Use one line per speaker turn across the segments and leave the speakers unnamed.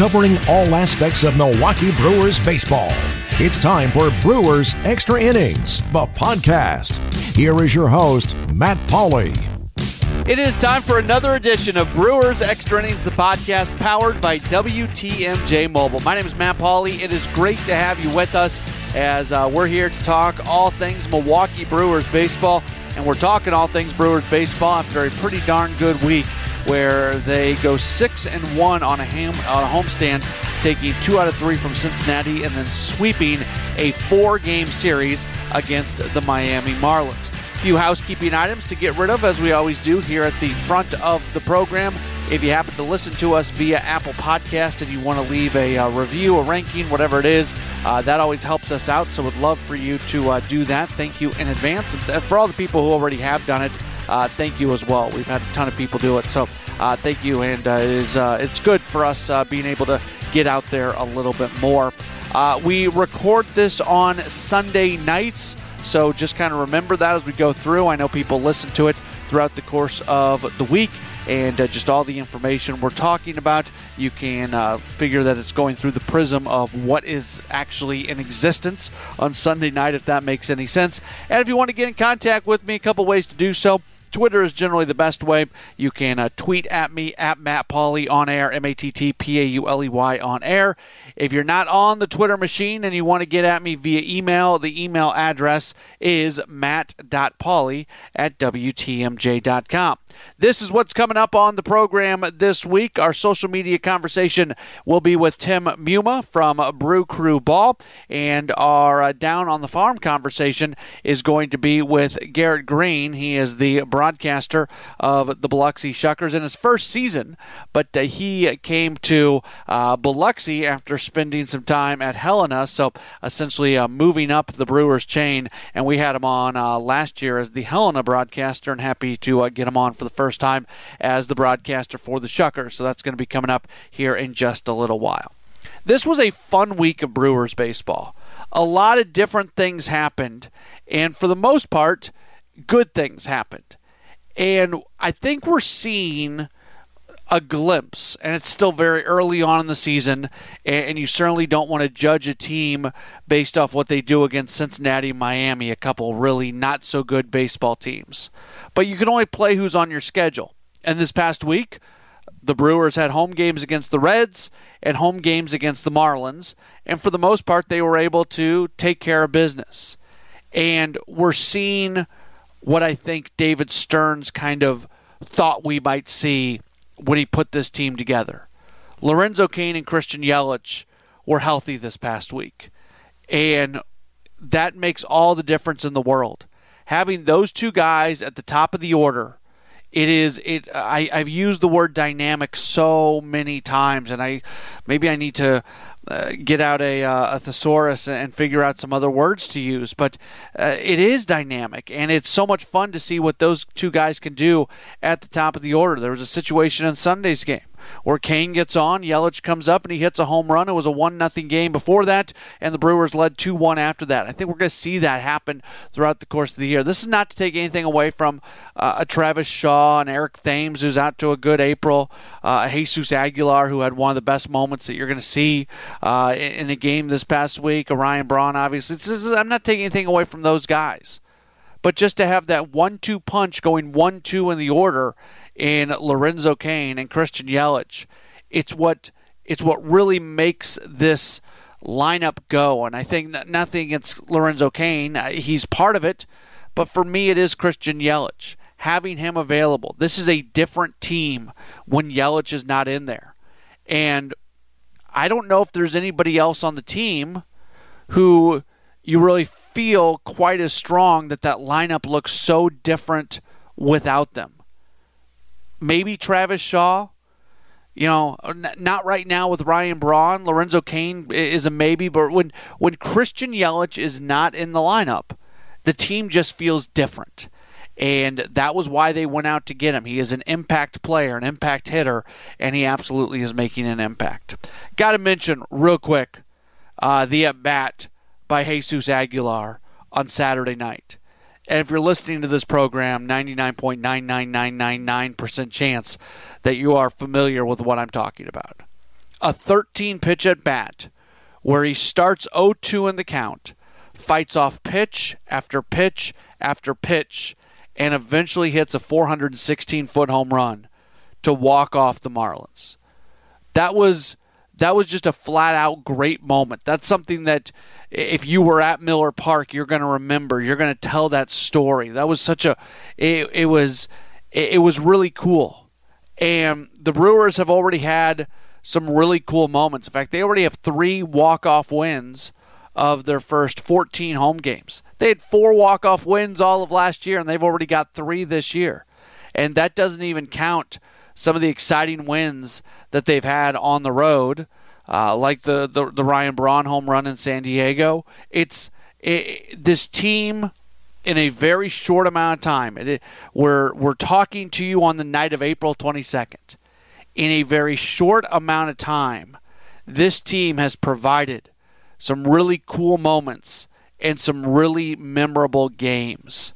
covering all aspects of Milwaukee Brewers baseball. It's time for Brewers Extra Innings, the podcast. Here is your host, Matt Pauley.
It is time for another edition of Brewers Extra Innings, the podcast powered by WTMJ Mobile. My name is Matt Pauley. It is great to have you with us as uh, we're here to talk all things Milwaukee Brewers baseball. And we're talking all things Brewers baseball after a pretty darn good week where they go six and one on a ham on a homestand, taking two out of three from Cincinnati, and then sweeping a four-game series against the Miami Marlins. A Few housekeeping items to get rid of, as we always do here at the front of the program. If you happen to listen to us via Apple Podcast and you want to leave a uh, review, a ranking, whatever it is, uh, that always helps us out. So, would love for you to uh, do that. Thank you in advance. And for all the people who already have done it, uh, thank you as well. We've had a ton of people do it, so uh, thank you, and uh, it is, uh, it's good for us uh, being able to get out there a little bit more. Uh, we record this on Sunday nights, so just kind of remember that as we go through. I know people listen to it throughout the course of the week and uh, just all the information we're talking about. You can uh, figure that it's going through the prism of what is actually in existence on Sunday night, if that makes any sense. And if you want to get in contact with me, a couple ways to do so. Twitter is generally the best way. You can uh, tweet at me at Matt Pauley on air, M A T T P A U L E Y on air. If you're not on the Twitter machine and you want to get at me via email, the email address is matt.pauley at WTMJ.com. This is what's coming up on the program this week. Our social media conversation will be with Tim Muma from Brew Crew Ball, and our uh, Down on the Farm conversation is going to be with Garrett Greene. He is the broadcaster of the Biloxi Shuckers in his first season, but uh, he came to uh, Biloxi after spending some time at Helena, so essentially uh, moving up the Brewers chain. And we had him on uh, last year as the Helena broadcaster, and happy to uh, get him on for the first time as the broadcaster for the Shuckers. So that's going to be coming up here in just a little while. This was a fun week of Brewers baseball. A lot of different things happened, and for the most part, good things happened. And I think we're seeing a glimpse, and it's still very early on in the season, and you certainly don't want to judge a team based off what they do against Cincinnati, Miami, a couple really not so good baseball teams. But you can only play who's on your schedule. And this past week, the Brewers had home games against the Reds and home games against the Marlins, and for the most part, they were able to take care of business. And we're seeing what I think David Stearns kind of thought we might see when he put this team together. Lorenzo Cain and Christian Yelich were healthy this past week. And that makes all the difference in the world. Having those two guys at the top of the order, it is it I, I've used the word dynamic so many times and I maybe I need to uh, get out a, uh, a thesaurus and figure out some other words to use. But uh, it is dynamic, and it's so much fun to see what those two guys can do at the top of the order. There was a situation in Sunday's game where Cain gets on, Yelich comes up and he hits a home run. It was a one nothing game before that, and the Brewers led two one after that. I think we're going to see that happen throughout the course of the year. This is not to take anything away from uh, a Travis Shaw and Eric Thames, who's out to a good April, uh, Jesus Aguilar, who had one of the best moments that you're going to see uh, in, a game this past week. Ryan Braun, obviously. Is, I'm not taking anything away from those guys but just to have that one-two punch going one-two in the order in Lorenzo Cain and Christian Yelich. It's what it's what really makes this lineup go. And I think nothing against Lorenzo Cain, uh, he's part of it, but for me, it is Christian Yelich. Having him available. This is a different team when Yelich is not in there. And I don't know if there's anybody else on the team who you really feel quite as strong that that lineup looks so different without them maybe Travis Shaw. You know, not right now with Ryan Braun. Lorenzo Cain is a maybe, but when when Christian Yelich is not in the lineup, the team just feels different. And that was why they went out to get him. He is an impact player, an impact hitter, and he absolutely is making an impact. Got to mention real quick uh, the at bat by Jesus Aguilar on Saturday night. And if you're listening to this program, 99.99999% chance that you are familiar with what I'm talking about. a 13 pitch at bat where he starts 0 2 in the count, fights off pitch after pitch after pitch, and eventually hits a 416 foot home run to walk off the Marlins. That was that was just a flat out great moment. That's something that if you were at Miller Park, you're going to remember. You're going to tell that story. That was such a it, it was it, it was really cool. And the Brewers have already had some really cool moments. In fact, they already have 3 walk-off wins of their first 14 home games. They had 4 walk-off wins all of last year and they've already got 3 this year. And that doesn't even count some of the exciting wins that they've had on the road, uh, like the, the, the Ryan Braun home run in San Diego. It's it, this team in a very short amount of time. It, we're we're talking to you on the night of April 22nd. In a very short amount of time, this team has provided some really cool moments and some really memorable games.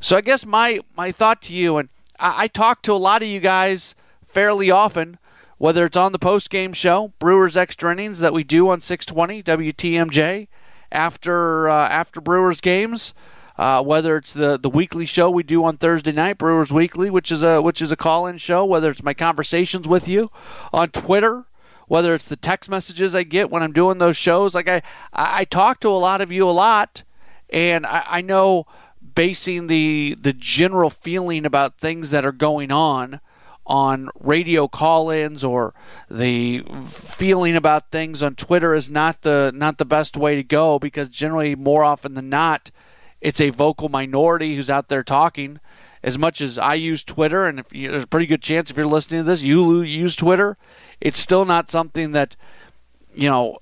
So I guess my my thought to you, and I, I talk to a lot of you guys fairly often, whether it's on the post game show, Brewers Extra Innings that we do on 620 WTMJ after uh, after Brewers games. Uh, whether it's the, the weekly show we do on Thursday night, Brewers Weekly, which is a which is a call in show, whether it's my conversations with you on Twitter, whether it's the text messages I get when I'm doing those shows. Like I I talk to a lot of you a lot, and I, I know basing the the general feeling about things that are going on on radio call-ins or the feeling about things on Twitter is not the not the best way to go because generally more often than not it's a vocal minority who's out there talking. As much as I use Twitter and you, there's a pretty good chance if you're listening to this you use Twitter. It's still not something that you know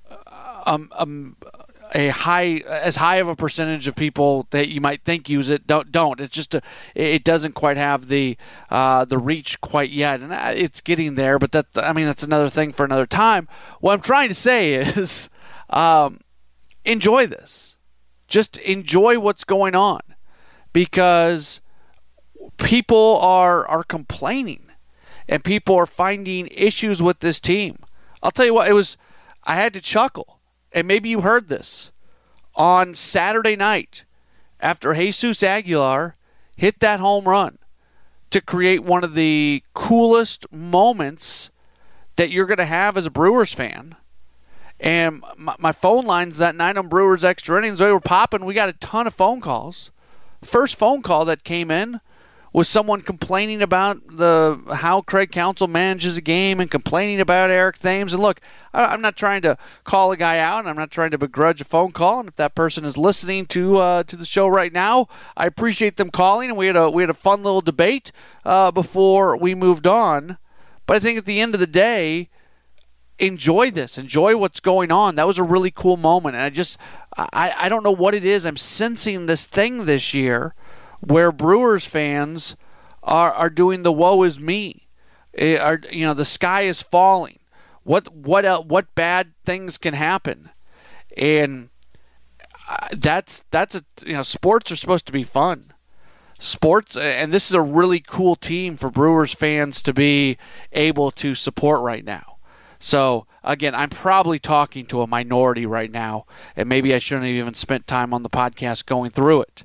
um, um a high as high of a percentage of people that you might think use it don't don't. It's just a, it doesn't quite have the uh, the reach quite yet. And uh, it's getting there but that I mean that's another thing for another time. What I'm trying to say is um, enjoy this. Just enjoy what's going on. Because people are are complaining and people are finding issues with this team. I'll tell you what it was I had to chuckle and maybe you heard this on Saturday night after Jesus Aguilar hit that home run to create one of the coolest moments that you're going to have as a Brewers fan. And my, my, phone lines that night on Brewers Extra Innings, they were popping. We got a ton of phone calls. First phone call that came in was someone complaining about the how Craig Counsell manages a game and complaining about Eric Thames. And look, I'm not trying to call a guy out. And I'm not trying to begrudge a phone call. And if that person is listening to uh, to the show right now, I appreciate them calling. And we had a we had a fun little debate uh, before we moved on. But I think at the end of the day, enjoy this. Enjoy what's going on. That was a really cool moment. And I just I I don't know what it is. I'm sensing this thing this year where Brewers fans are are doing the woe is me. Eh, are you know the sky is falling. What what uh, what bad things can happen, and uh, that's that's a you know sports are supposed to be fun. Sports and this is a really cool team for Brewers fans to be able to support right now. So again, I'm probably talking to a minority right now, and maybe I shouldn't have even spent time on the podcast going through it.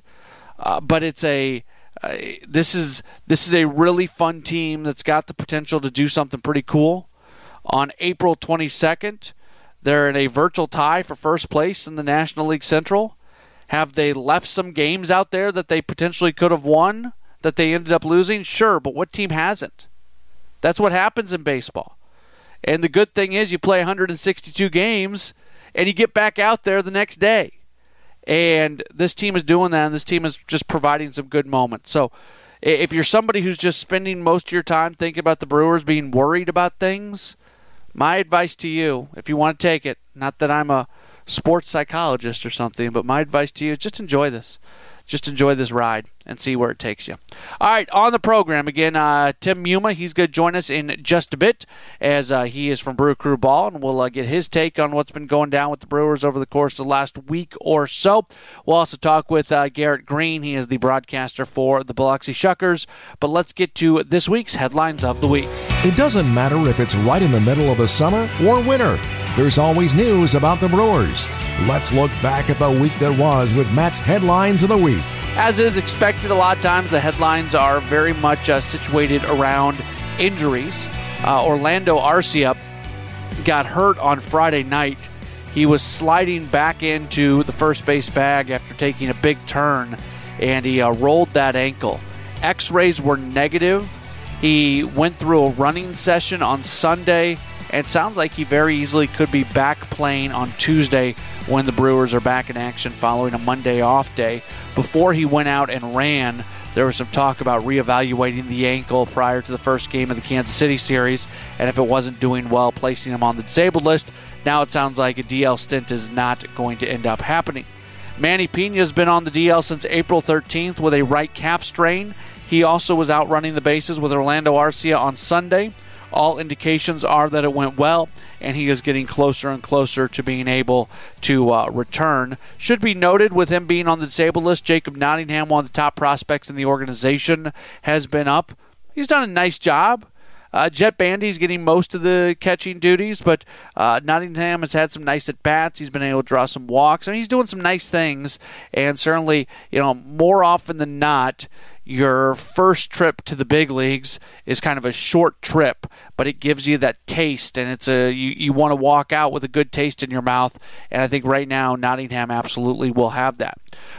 Uh, but it's a uh, this is this is a really fun team that's got the potential to do something pretty cool. On April 22nd, they're in a virtual tie for first place in the National League Central. Have they left some games out there that they potentially could have won that they ended up losing? Sure, but what team hasn't? That's what happens in baseball. And the good thing is you play 162 games and you get back out there the next day. And this team is doing that, and this team is just providing some good moments. So if you're somebody who's just spending most of your time thinking about the Brewers being worried about things, my advice to you, if you want to take it, not that I'm a sports psychologist or something, but my advice to you is just enjoy this. just enjoy this ride and see where it takes you. All right, on the program again, uh, Tim Muma. He's going to join us in just a bit as uh, he is from Brew Crew Ball, and we'll uh, get his take on what's been going down with the Brewers over the course of the last week or so. We'll also talk with uh, Garrett Greene. He is the broadcaster for the Biloxi Shuckers. But let's get to this week's headlines of the week.
It doesn't matter if it's right in the middle of the summer or winter. There's always news about the Brewers. Let's look back at the week that was with Matt's headlines of the week.
As is expected, a lot of times the headlines are very much uh, situated around injuries. Uh, Orlando Arcia got hurt on Friday night. He was sliding back into the first base bag after taking a big turn, and he uh, rolled that ankle. X rays were negative. He went through a running session on Sunday, and sounds like he very easily could be back playing on Tuesday when the Brewers are back in action following a Monday off day. Before he went out and ran, there was some talk about reevaluating the ankle prior to the first game of the Kansas City series, and if it wasn't doing well, placing him on the disabled list. Now it sounds like a DL stint is not going to end up happening. Manny Piña has been on the DL since April 13th with a right calf strain. He also was out running the bases with Orlando Arcia on Sunday. All indications are that it went well, and he is getting closer and closer to being able to uh, return. Should be noted with him being on the disabled list, Jacob Nottingham, one of the top prospects in the organization, has been up. He's done a nice job. Uh, Jett Bandy's getting most of the catching duties, but uh, Nottingham has had some nice at bats. He's been able to draw some walks. I mean, he's doing some nice things, and certainly, you know, more often than not, your first trip to the big leagues is kind of a short trip, but it gives you that taste, and it's a you, you want to walk out with a good taste in your mouth. And I think right now Nottingham absolutely will have that.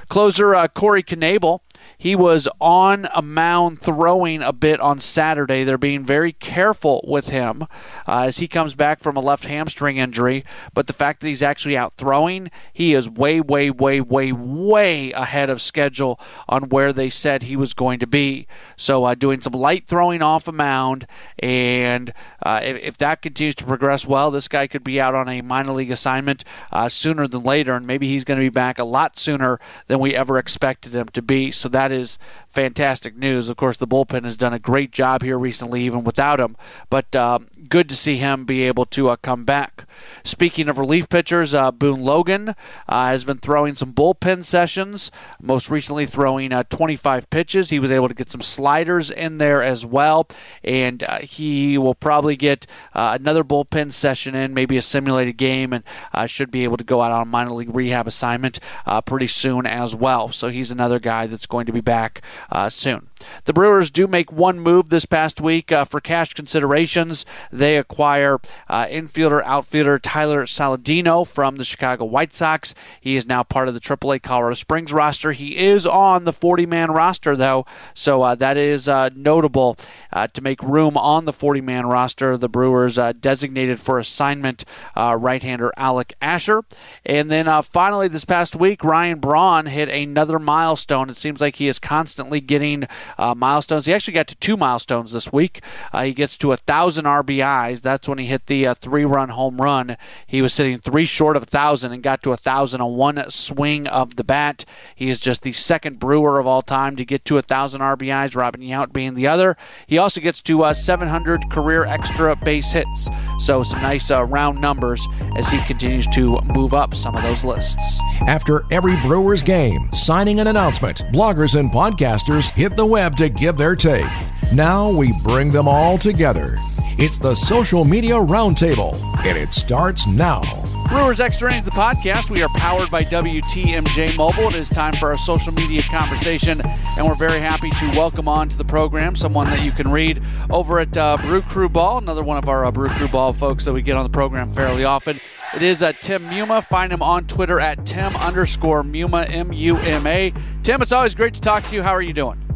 Closer uh, Corey Knebel he was on a mound throwing a bit on Saturday. They're being very careful with him uh, as he comes back from a left hamstring injury. But the fact that he's actually out throwing, he is way, way, way, way, way ahead of schedule on where they said he was going to be. So uh, doing some light throwing off a mound, and uh, if, if, that continues to progress well, this guy could be out on a minor league assignment uh, sooner than later, and maybe he's going to be back a lot sooner than we ever expected him to be. So that is fantastic news. Of course, the bullpen has done a great job here recently, even without him. But um, good to see him be able to uh, come back. Speaking of relief pitchers, uh, Boone Logan uh, has been throwing some bullpen sessions, most recently throwing uh, 25 pitches. He was able to get some sliders in there as well, and uh, he will probably get uh, another bullpen session in, maybe a simulated game, and should be able to go out on a minor league rehab assignment pretty soon as well. So he's another guy that's going to be back soon. The Brewers do make one move this past week for cash considerations. They acquire infielder, outfielder, Tyler Saladino from the Chicago White Sox. He is now part of the AAA Colorado Springs roster. He is on the 40 man roster, though, so uh, that is uh, notable uh, to make room on the 40 man roster. The Brewers uh, designated for assignment uh, right hander Alec Asher. And then uh, finally, this past week, Ryan Braun hit another milestone. It seems like he is constantly getting milestones. He actually got to two milestones this week. he gets to a 1,000 RBIs. That's when he hit the three run home run. He was sitting three short of a thousand and got to a thousand on one swing of the bat. He is just the second Brewer of all time to get to a thousand RBIs. Robin Yount being the other. He also gets to uh, 700 career extra base hits. So some nice uh, round numbers as he continues to move up some of those lists.
After every Brewers game, signing an announcement, bloggers and podcasters hit the web to give their take. Now we bring them all together. It's the Social Media Roundtable, and it starts now.
Brewers Extra Innings, the podcast. We are powered by WTMJ Mobile. It is time for our social media conversation, and we're very happy to welcome on to the program someone that you can read over at uh, Brew Crew Ball, another one of our uh, Brew Crew Ball folks that we get on the program fairly often. It is uh, Tim Muma. Find him on Twitter at Tim underscore Muma, M U M A. Tim, it's always great to talk to you. How are you doing?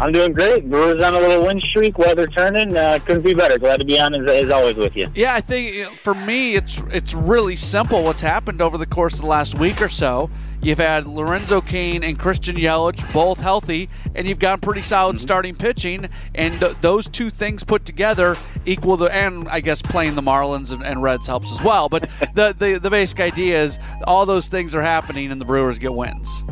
I'm doing great. Brewers on a little win streak, weather turning. Uh, couldn't be better. Glad to be on as, as always with you.
Yeah, I think for me, it's it's really simple. What's happened over the course of the last week or so? You've had Lorenzo Cain and Christian Yelich both healthy, and you've got pretty solid mm-hmm. starting pitching. And th- those two things put together equal the, and I guess playing the Marlins and, and Reds helps as well. But the, the the basic idea is all those things are happening, and the Brewers get wins.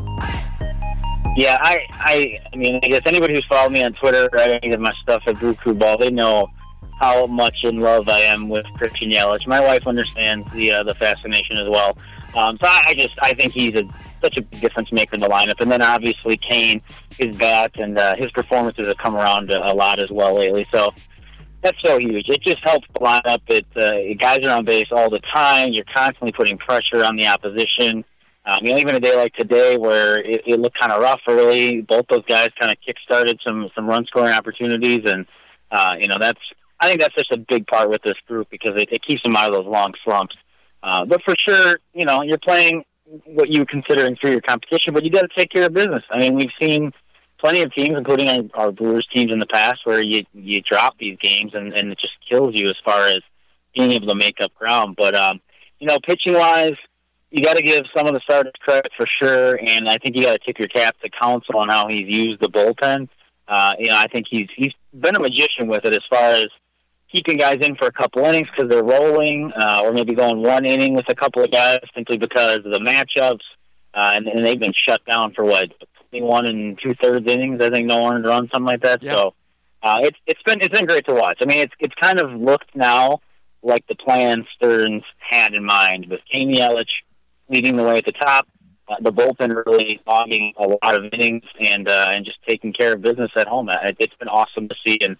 Yeah, I, I, I mean, I guess anybody who's followed me on Twitter or any of my stuff at Brew Ball, they know how much in love I am with Christian Yelich. My wife understands the uh, the fascination as well. Um, so I, I just I think he's a such a difference maker in the lineup. And then obviously Cain, his bat and uh, his performances have come around a lot as well lately. So that's so huge. It just helps the lineup. It uh, guys are on base all the time. You're constantly putting pressure on the opposition. Um, you know, even a day like today where it, it looked kind of rough early, both those guys kind of kick-started some some run scoring opportunities, and uh, you know that's I think that's just a big part with this group because it, it keeps them out of those long slumps. Uh, but for sure, you know, you're playing what you consider inferior competition, but you got to take care of business. I mean, we've seen plenty of teams, including our, our Brewers teams in the past, where you you drop these games and, and it just kills you as far as being able to make up ground. But um, you know, pitching wise, you got to give some of the starters credit for sure, and I think you got to tip your cap to Counsell on how he's used the bullpen. Uh, you know, I think he's he's been a magician with it as far as keeping guys in for a couple innings because they're rolling, uh, or maybe going one inning with a couple of guys simply because of the matchups, uh, and, and they've been shut down for what one and two thirds innings. I think no one run something like that. Yep. So uh, it's it's been it's been great to watch. I mean, it's it's kind of looked now like the plan Stearns had in mind with Cain Yelich leading the way at the top. Uh, the bullpen really logging a lot of innings and uh, and just taking care of business at home. It, it's been awesome to see, and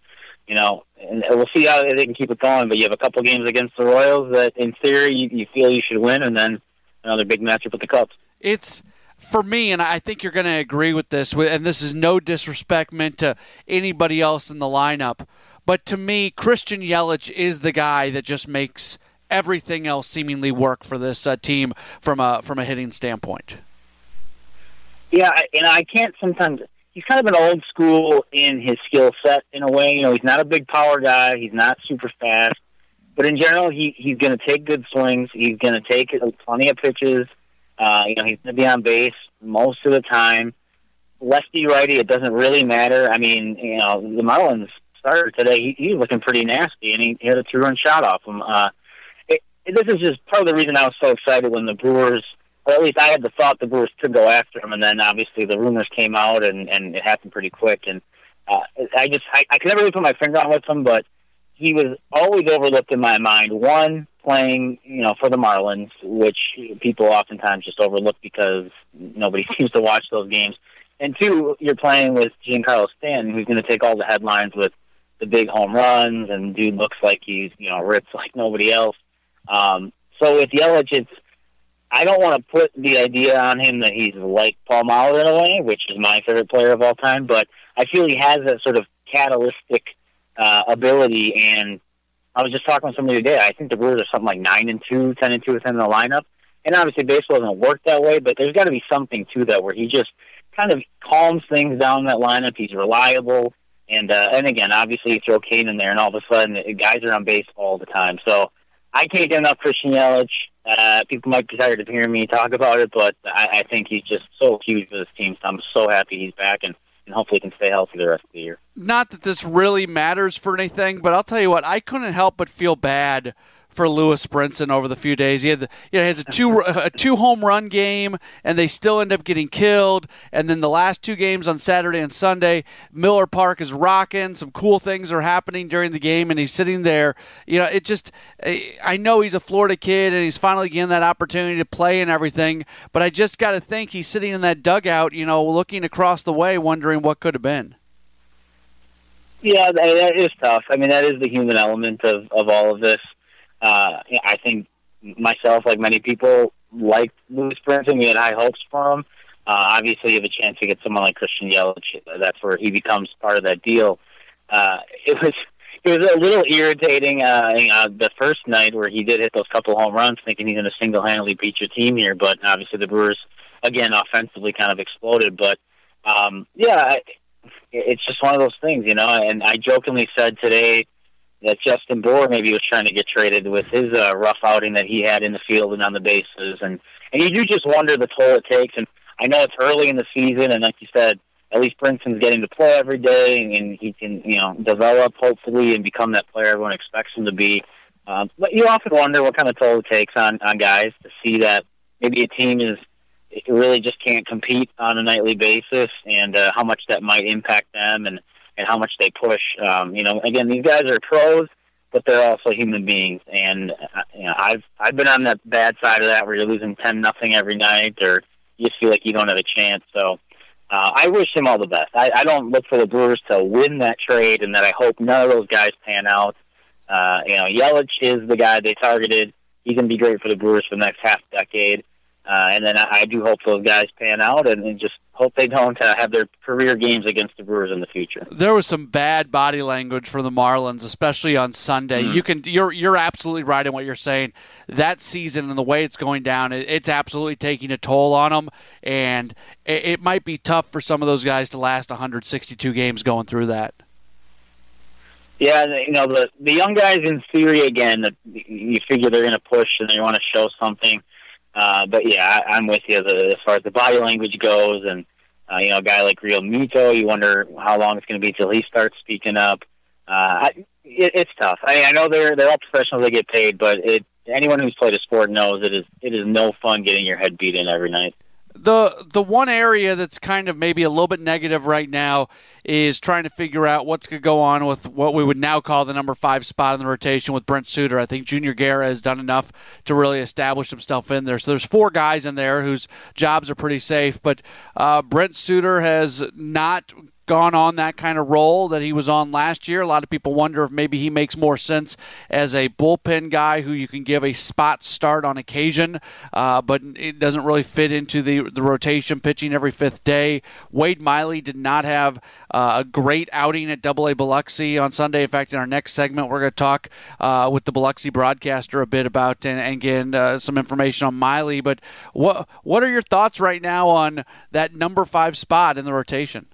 you know, and we'll see how they can keep it going. But you have a couple games against the Royals that, in theory, you, you feel you should win, and then another big matchup with the Cubs.
It's for me, and I think you're going to agree with this. And this is no disrespect meant to anybody else in the lineup, but to me, Christian Yelich is the guy that just makes everything else seemingly work for this uh, team from a from a hitting standpoint.
Yeah, and I can't sometimes he's kind of an old school in his skill set in a way. You know, he's not a big power guy. He's not super fast, but in general, he he's going to take good swings. He's going to take plenty of pitches. Uh, you know, he's going to be on base most of the time. Lefty righty, it doesn't really matter. I mean, you know, the Marlins starter today, he, he's looking pretty nasty, and he, he had a two run shot off him. Uh, this is just part of the reason I was so excited when the Brewers or at least I had the thought the Brewers could go after him, and then obviously the rumors came out, and and it happened pretty quick. And uh, I just I, I could never really put my finger on with him, but he was always overlooked in my mind. One, playing you know for the Marlins, which people oftentimes just overlook because nobody seems to watch those games. And two, you're playing with Giancarlo Stanton, who's going to take all the headlines with the big home runs, and dude looks like he's you know ripped like nobody else. Um, so with Yelich, it's I don't want to put the idea on him that he's like Paul Molitor in a way, which is my favorite player of all time, but I feel he has that sort of catalytic uh, ability. And I was just talking with somebody today. I think the Brewers are something like nine and two, ten and two with him in the lineup. And obviously, baseball doesn't work that way, but there's got to be something to that where he just kind of calms things down that lineup. He's reliable, and uh, and again, obviously, you throw Cain in there, and all of a sudden, guys are on base all the time. So I can't get enough Christian Yelich. Uh, people might be tired of hearing me talk about it, but I, I think he's just so huge for this team. So I'm so happy he's back and, and hopefully can stay healthy the rest of the year.
Not that this really matters for anything, but I'll tell you what, I couldn't help but feel bad for Lewis Brinson over the few days. He had, the, you know, he has a two a two home run game, and they still end up getting killed. And then the last two games on Saturday and Sunday, Miller Park is rocking. Some cool things are happening during the game, and he's sitting there. You know, it just I know he's a Florida kid, and he's finally getting that opportunity to play and everything. But I just got to think he's sitting in that dugout, you know, looking across the way, wondering what could have been.
Yeah, that is tough. I mean, that is the human element of, of all of this uh, I think myself, like many people, like Lewis Brinson. We had high hopes for him. Uh, obviously, you have a chance to get someone like Christian Yelich. That's where he becomes part of that deal. Uh, it was it was a little irritating uh, uh, the first night where he did hit those couple home runs, thinking he's going to single handedly beat your team here. But obviously, the Brewers again offensively kind of exploded. But um, yeah, I, it's just one of those things, you know. And I jokingly said today that Justin Bour maybe was trying to get traded with his uh, rough outing that he had in the field and on the bases, and and you do just wonder the toll it takes. And I know it's early in the season, and like you said, at least Brinson's getting to play every day, and he can you know develop hopefully and become that player everyone expects him to be. Um, but you often wonder what kind of toll it takes on on guys to see that maybe a team is really just can't compete on a nightly basis, and uh, how much that might impact them and and how much they push. Um, you know, again, these guys are pros, but they're also human beings, and uh, you know, I've I've been on the bad side of that where you're losing ten nothing every night, or you just feel like you don't have a chance. So. Uh, I wish him all the best. I, I don't look for the Brewers to win that trade, and that I hope none of those guys pan out. Uh, you know, Yelich is the guy they targeted. He's going to be great for the Brewers for the next half decade. Uh, and then I, I do hope those guys pan out and, and just hope they don't uh, have their career games against the Brewers in the future.
There was some bad body language for the Marlins, especially on Sunday. Mm. You can you're you're absolutely right in what you're saying. That season and the way it's going down, it, it's absolutely taking a toll on them, and it, it might be tough for some of those guys to last 162 games going through that.
Yeah, you know the the young guys in theory again. You figure they're going to push and they want to show something. Uh, but yeah, I, I'm with you as, as far as the body language goes, and uh, you know, a guy like Realmuto, you wonder how long it's going to be till he starts speaking up. Uh, I, it, it's tough. I, mean, I know they're they're all professionals; they get paid, but it anyone who's played a sport knows it is it is no fun getting your head beat in every night
the the one area that's kind of maybe a little bit negative right now is trying to figure out what's going to go on with what we would now call the number five spot in the rotation with Brent Suter. I think Junior Guerra has done enough to really establish himself in there. So there's four guys in there whose jobs are pretty safe, but uh, Brent Suter has not gone on that kind of role that he was on last year. A lot of people wonder if maybe he makes more sense as a bullpen guy who you can give a spot start on occasion, uh, but it doesn't really fit into the, the rotation pitching every fifth day. Wade Miley did not have uh, a great outing at Double A Biloxi on Sunday. In fact, in our next segment, we're going to talk uh, with the Biloxi broadcaster a bit about and, and get uh, some information on Miley. But what what are your thoughts right now on that number five spot in the rotation?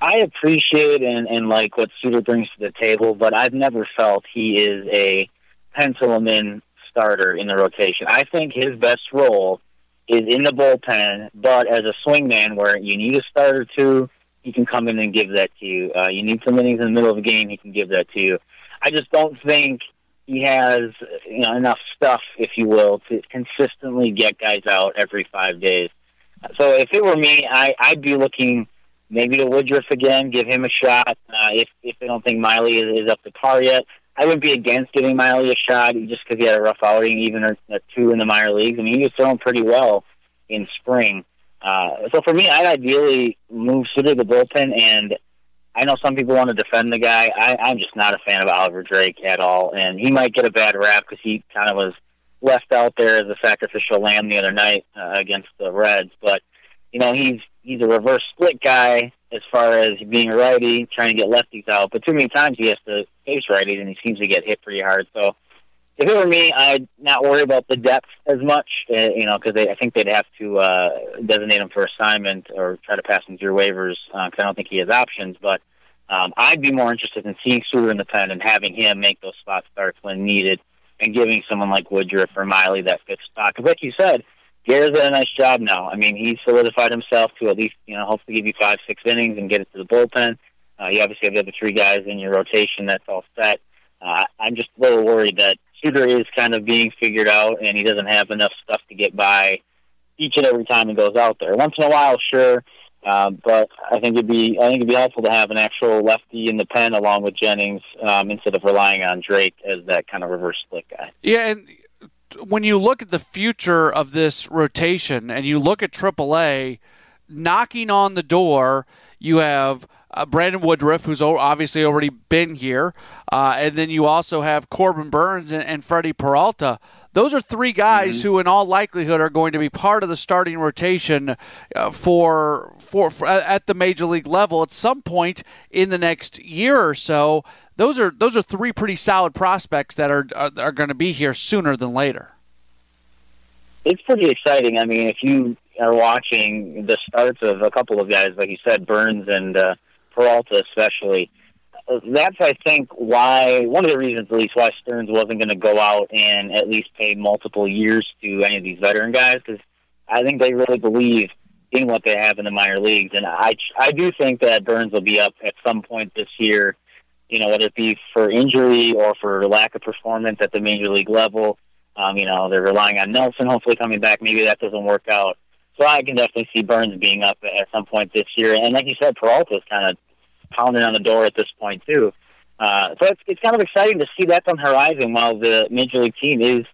I appreciate and, and like what Suter brings to the table, but I've never felt he is a pencil in starter in the rotation. I think his best role is in the bullpen, but as a swingman where you need a start or two, he can come in and give that to you. Uh, you need some innings in the middle of the game, he can give that to you. I just don't think he has you know enough stuff, if you will, to consistently get guys out every five days. So if it were me, I, I'd be looking maybe to Woodruff again, give him a shot. Uh, if if they don't think Miley is, is up to par yet, I wouldn't be against giving Miley a shot just because he had a rough outing, even a, a two in the minor leagues. I mean, he was throwing pretty well in spring. Uh, so for me, I'd ideally move Suter to the bullpen, and I know some people want to defend the guy. I, I'm just not a fan of Oliver Drake at all, and he might get a bad rap because he kind of was left out there as a sacrificial lamb the other night uh, against the Reds. But you know, he's he's a reverse split guy as far as being a righty, trying to get lefties out. But too many times he has to face righties, and he seems to get hit pretty hard. So if it were me, I'd not worry about the depth as much, uh, you know, because I think they'd have to uh, designate him for assignment or try to pass him through waivers because uh, I don't think he has options. But um, I'd be more interested in seeing Suter in the pen and having him make those spot starts when needed and giving someone like Woodruff or Miley that fifth spot. Because, like you said, Guerra's done a nice job now. I mean, he's solidified himself to at least, you know, hopefully give you five, six innings and get it to the bullpen. Uh, you obviously have the other three guys in your rotation. That's all set. Uh, I'm just a little worried that Suter is kind of being figured out, and he doesn't have enough stuff to get by each and every time he goes out there. Once in a while, sure, um, but I think it'd be I think it'd be helpful to have an actual lefty in the pen along with Jennings um, instead of relying on Drake as that kind of reverse split guy.
Yeah, and when you look at the future of this rotation and you look at AAA, knocking on the door, you have uh, Brandon Woodruff, who's obviously already been here, uh, and then you also have Corbin Burnes and, and Freddy Peralta. Those are three guys mm-hmm. who, in all likelihood, are going to be part of the starting rotation uh, for, for, for at the major league level at some point in the next year or so those are those are three pretty solid prospects that are are, are going to be here sooner than later.
It's pretty exciting. I mean, if you are watching the starts of a couple of guys, like you said, Burnes and uh, Peralta, especially, that's I think why one of the reasons, at least, why Stearns wasn't going to go out and at least pay multiple years to any of these veteran guys, because I think they really believe in what they have in the minor leagues, and I I do think that Burnes will be up at some point this year you know, whether it be for injury or for lack of performance at the major league level. Um, you know, they're relying on Nelson hopefully coming back. Maybe that doesn't work out. So I can definitely see Burnes being up at some point this year. And like you said, Peralta's kind of pounding on the door at this point too. Uh, so it's it's kind of exciting to see that on the horizon while the major league team is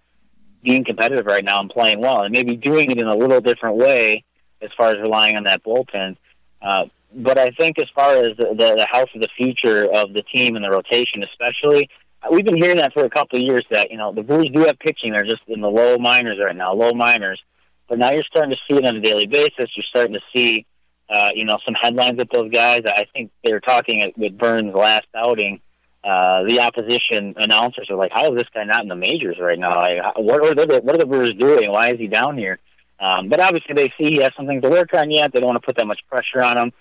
being competitive right now and playing well, and maybe doing it in a little different way as far as relying on that bullpen. Uh, but I think as far as the, the, house of the future of the team and the rotation, especially, we've been hearing that for a couple of years. That you know the Brewers do have pitching; they're just in the low minors right now, low minors. But now you're starting to see it on a daily basis. You're starting to see, uh, you know, some headlines with those guys. I think they were talking with Burnes' last outing uh, the opposition announcers are like, "How is this guy not in the majors right now? Like, what are the what are the Brewers doing? Why is he down here?" Um, but obviously, they see he has something to work on yet. They don't want to put that much pressure on him.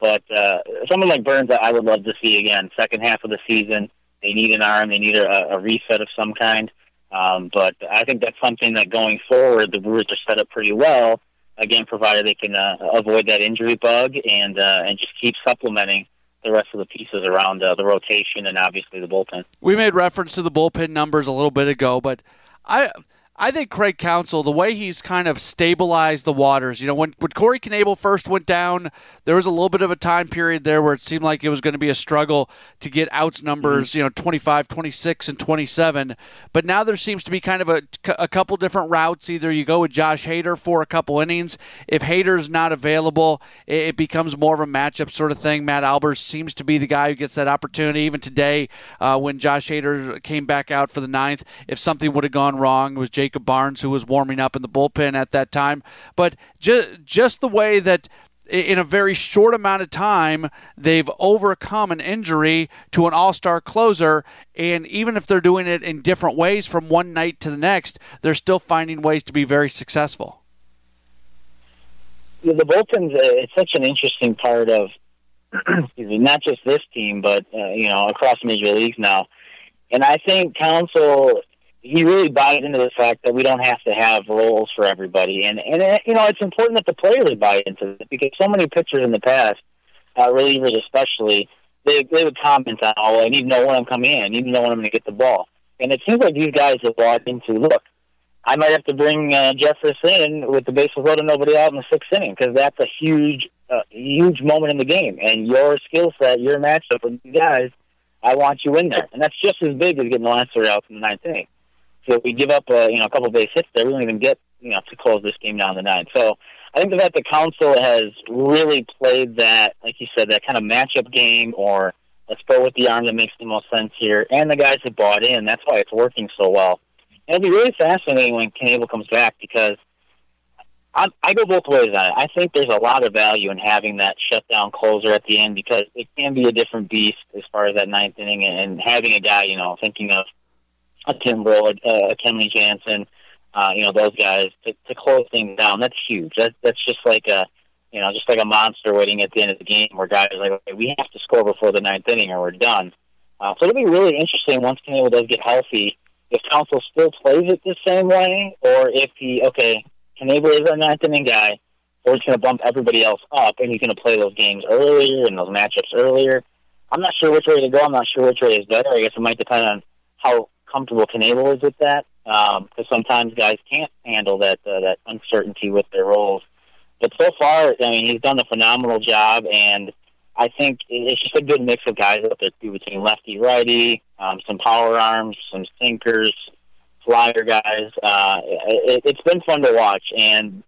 But uh, someone like Burnes, I would love to see again. Second half of the season, they need an arm. They need a, a reset of some kind. Um, but I think that's something that going forward, the Brewers are set up pretty well. Again, provided they can uh, avoid that injury bug and uh, and just keep supplementing the rest of the pieces around uh, the rotation and obviously the bullpen.
We made reference to the bullpen numbers a little bit ago, but I I think Craig Counsell, the way he's kind of stabilized the waters, you know, when, when Corey Knebel first went down, there was a little bit of a time period there where it seemed like it was going to be a struggle to get outs numbers, mm-hmm. you know, 25, 26, and 27. But now there seems to be kind of a, a couple different routes. Either you go with Josh Hader for a couple innings. If Hader's not available, it, it becomes more of a matchup sort of thing. Matt Albers seems to be the guy who gets that opportunity. Even today, uh, when Josh Hader came back out for the ninth, if something would have gone wrong, it was Jake Jacob Barnes, who was warming up in the bullpen at that time. But just just the way that in a very short amount of time, they've overcome an injury to an all star closer. And even if they're doing it in different ways from one night to the next, they're still finding ways to be very successful.
The bullpen's it's such an interesting part of not just this team, but uh, you know across major leagues now. And I think Counsell he really buys into the fact that we don't have to have roles for everybody, and and uh, you know it's important that the players buy into it because so many pitchers in the past, uh, relievers especially, they they would comment on, oh, I need to know when I'm coming in, I need to know when I'm going to get the ball, and it seems like these guys have bought into look. I might have to bring uh, in with the bases loaded, nobody out in the sixth inning because that's a huge, uh, huge moment in the game, and your skill set, your matchup with these guys, I want you in there, and that's just as big as getting the last three outs in the ninth inning. So we give up a you know a couple base hits there. We don't even get you know to close this game down the nine. So I think the that Counsell has really played that, like you said, that kind of matchup game, or let's go with the arm that makes the most sense here, and the guys have bought in. That's why it's working so well. And it'll be really fascinating when Knebel comes back because I, I go both ways on it. I think there's a lot of value in having that shutdown closer at the end because it can be a different beast as far as that ninth inning and having a guy, you know, thinking of a Kimbrel, a, a Kenley Jansen, uh, you know, those guys to, to close things down. That's huge. That, that's just like a, you know, just like a monster waiting at the end of the game where guys are like, okay, we have to score before the ninth inning or we're done. Uh, so it'll be really interesting once Knebel does get healthy if Counsell still plays it the same way or if he, okay, Knebel is our ninth inning guy, or he's going to bump everybody else up and he's going to play those games earlier and those matchups earlier. I'm not sure which way to go. I'm not sure which way is better. I guess it might depend on how comfortable Knebel is with that because um, sometimes guys can't handle that uh, that uncertainty with their roles. But so far, I mean, he's done a phenomenal job, and I think it's just a good mix of guys out there too, between lefty, righty, um, some power arms, some sinkers, flyer guys. Uh, it, it's been fun to watch, and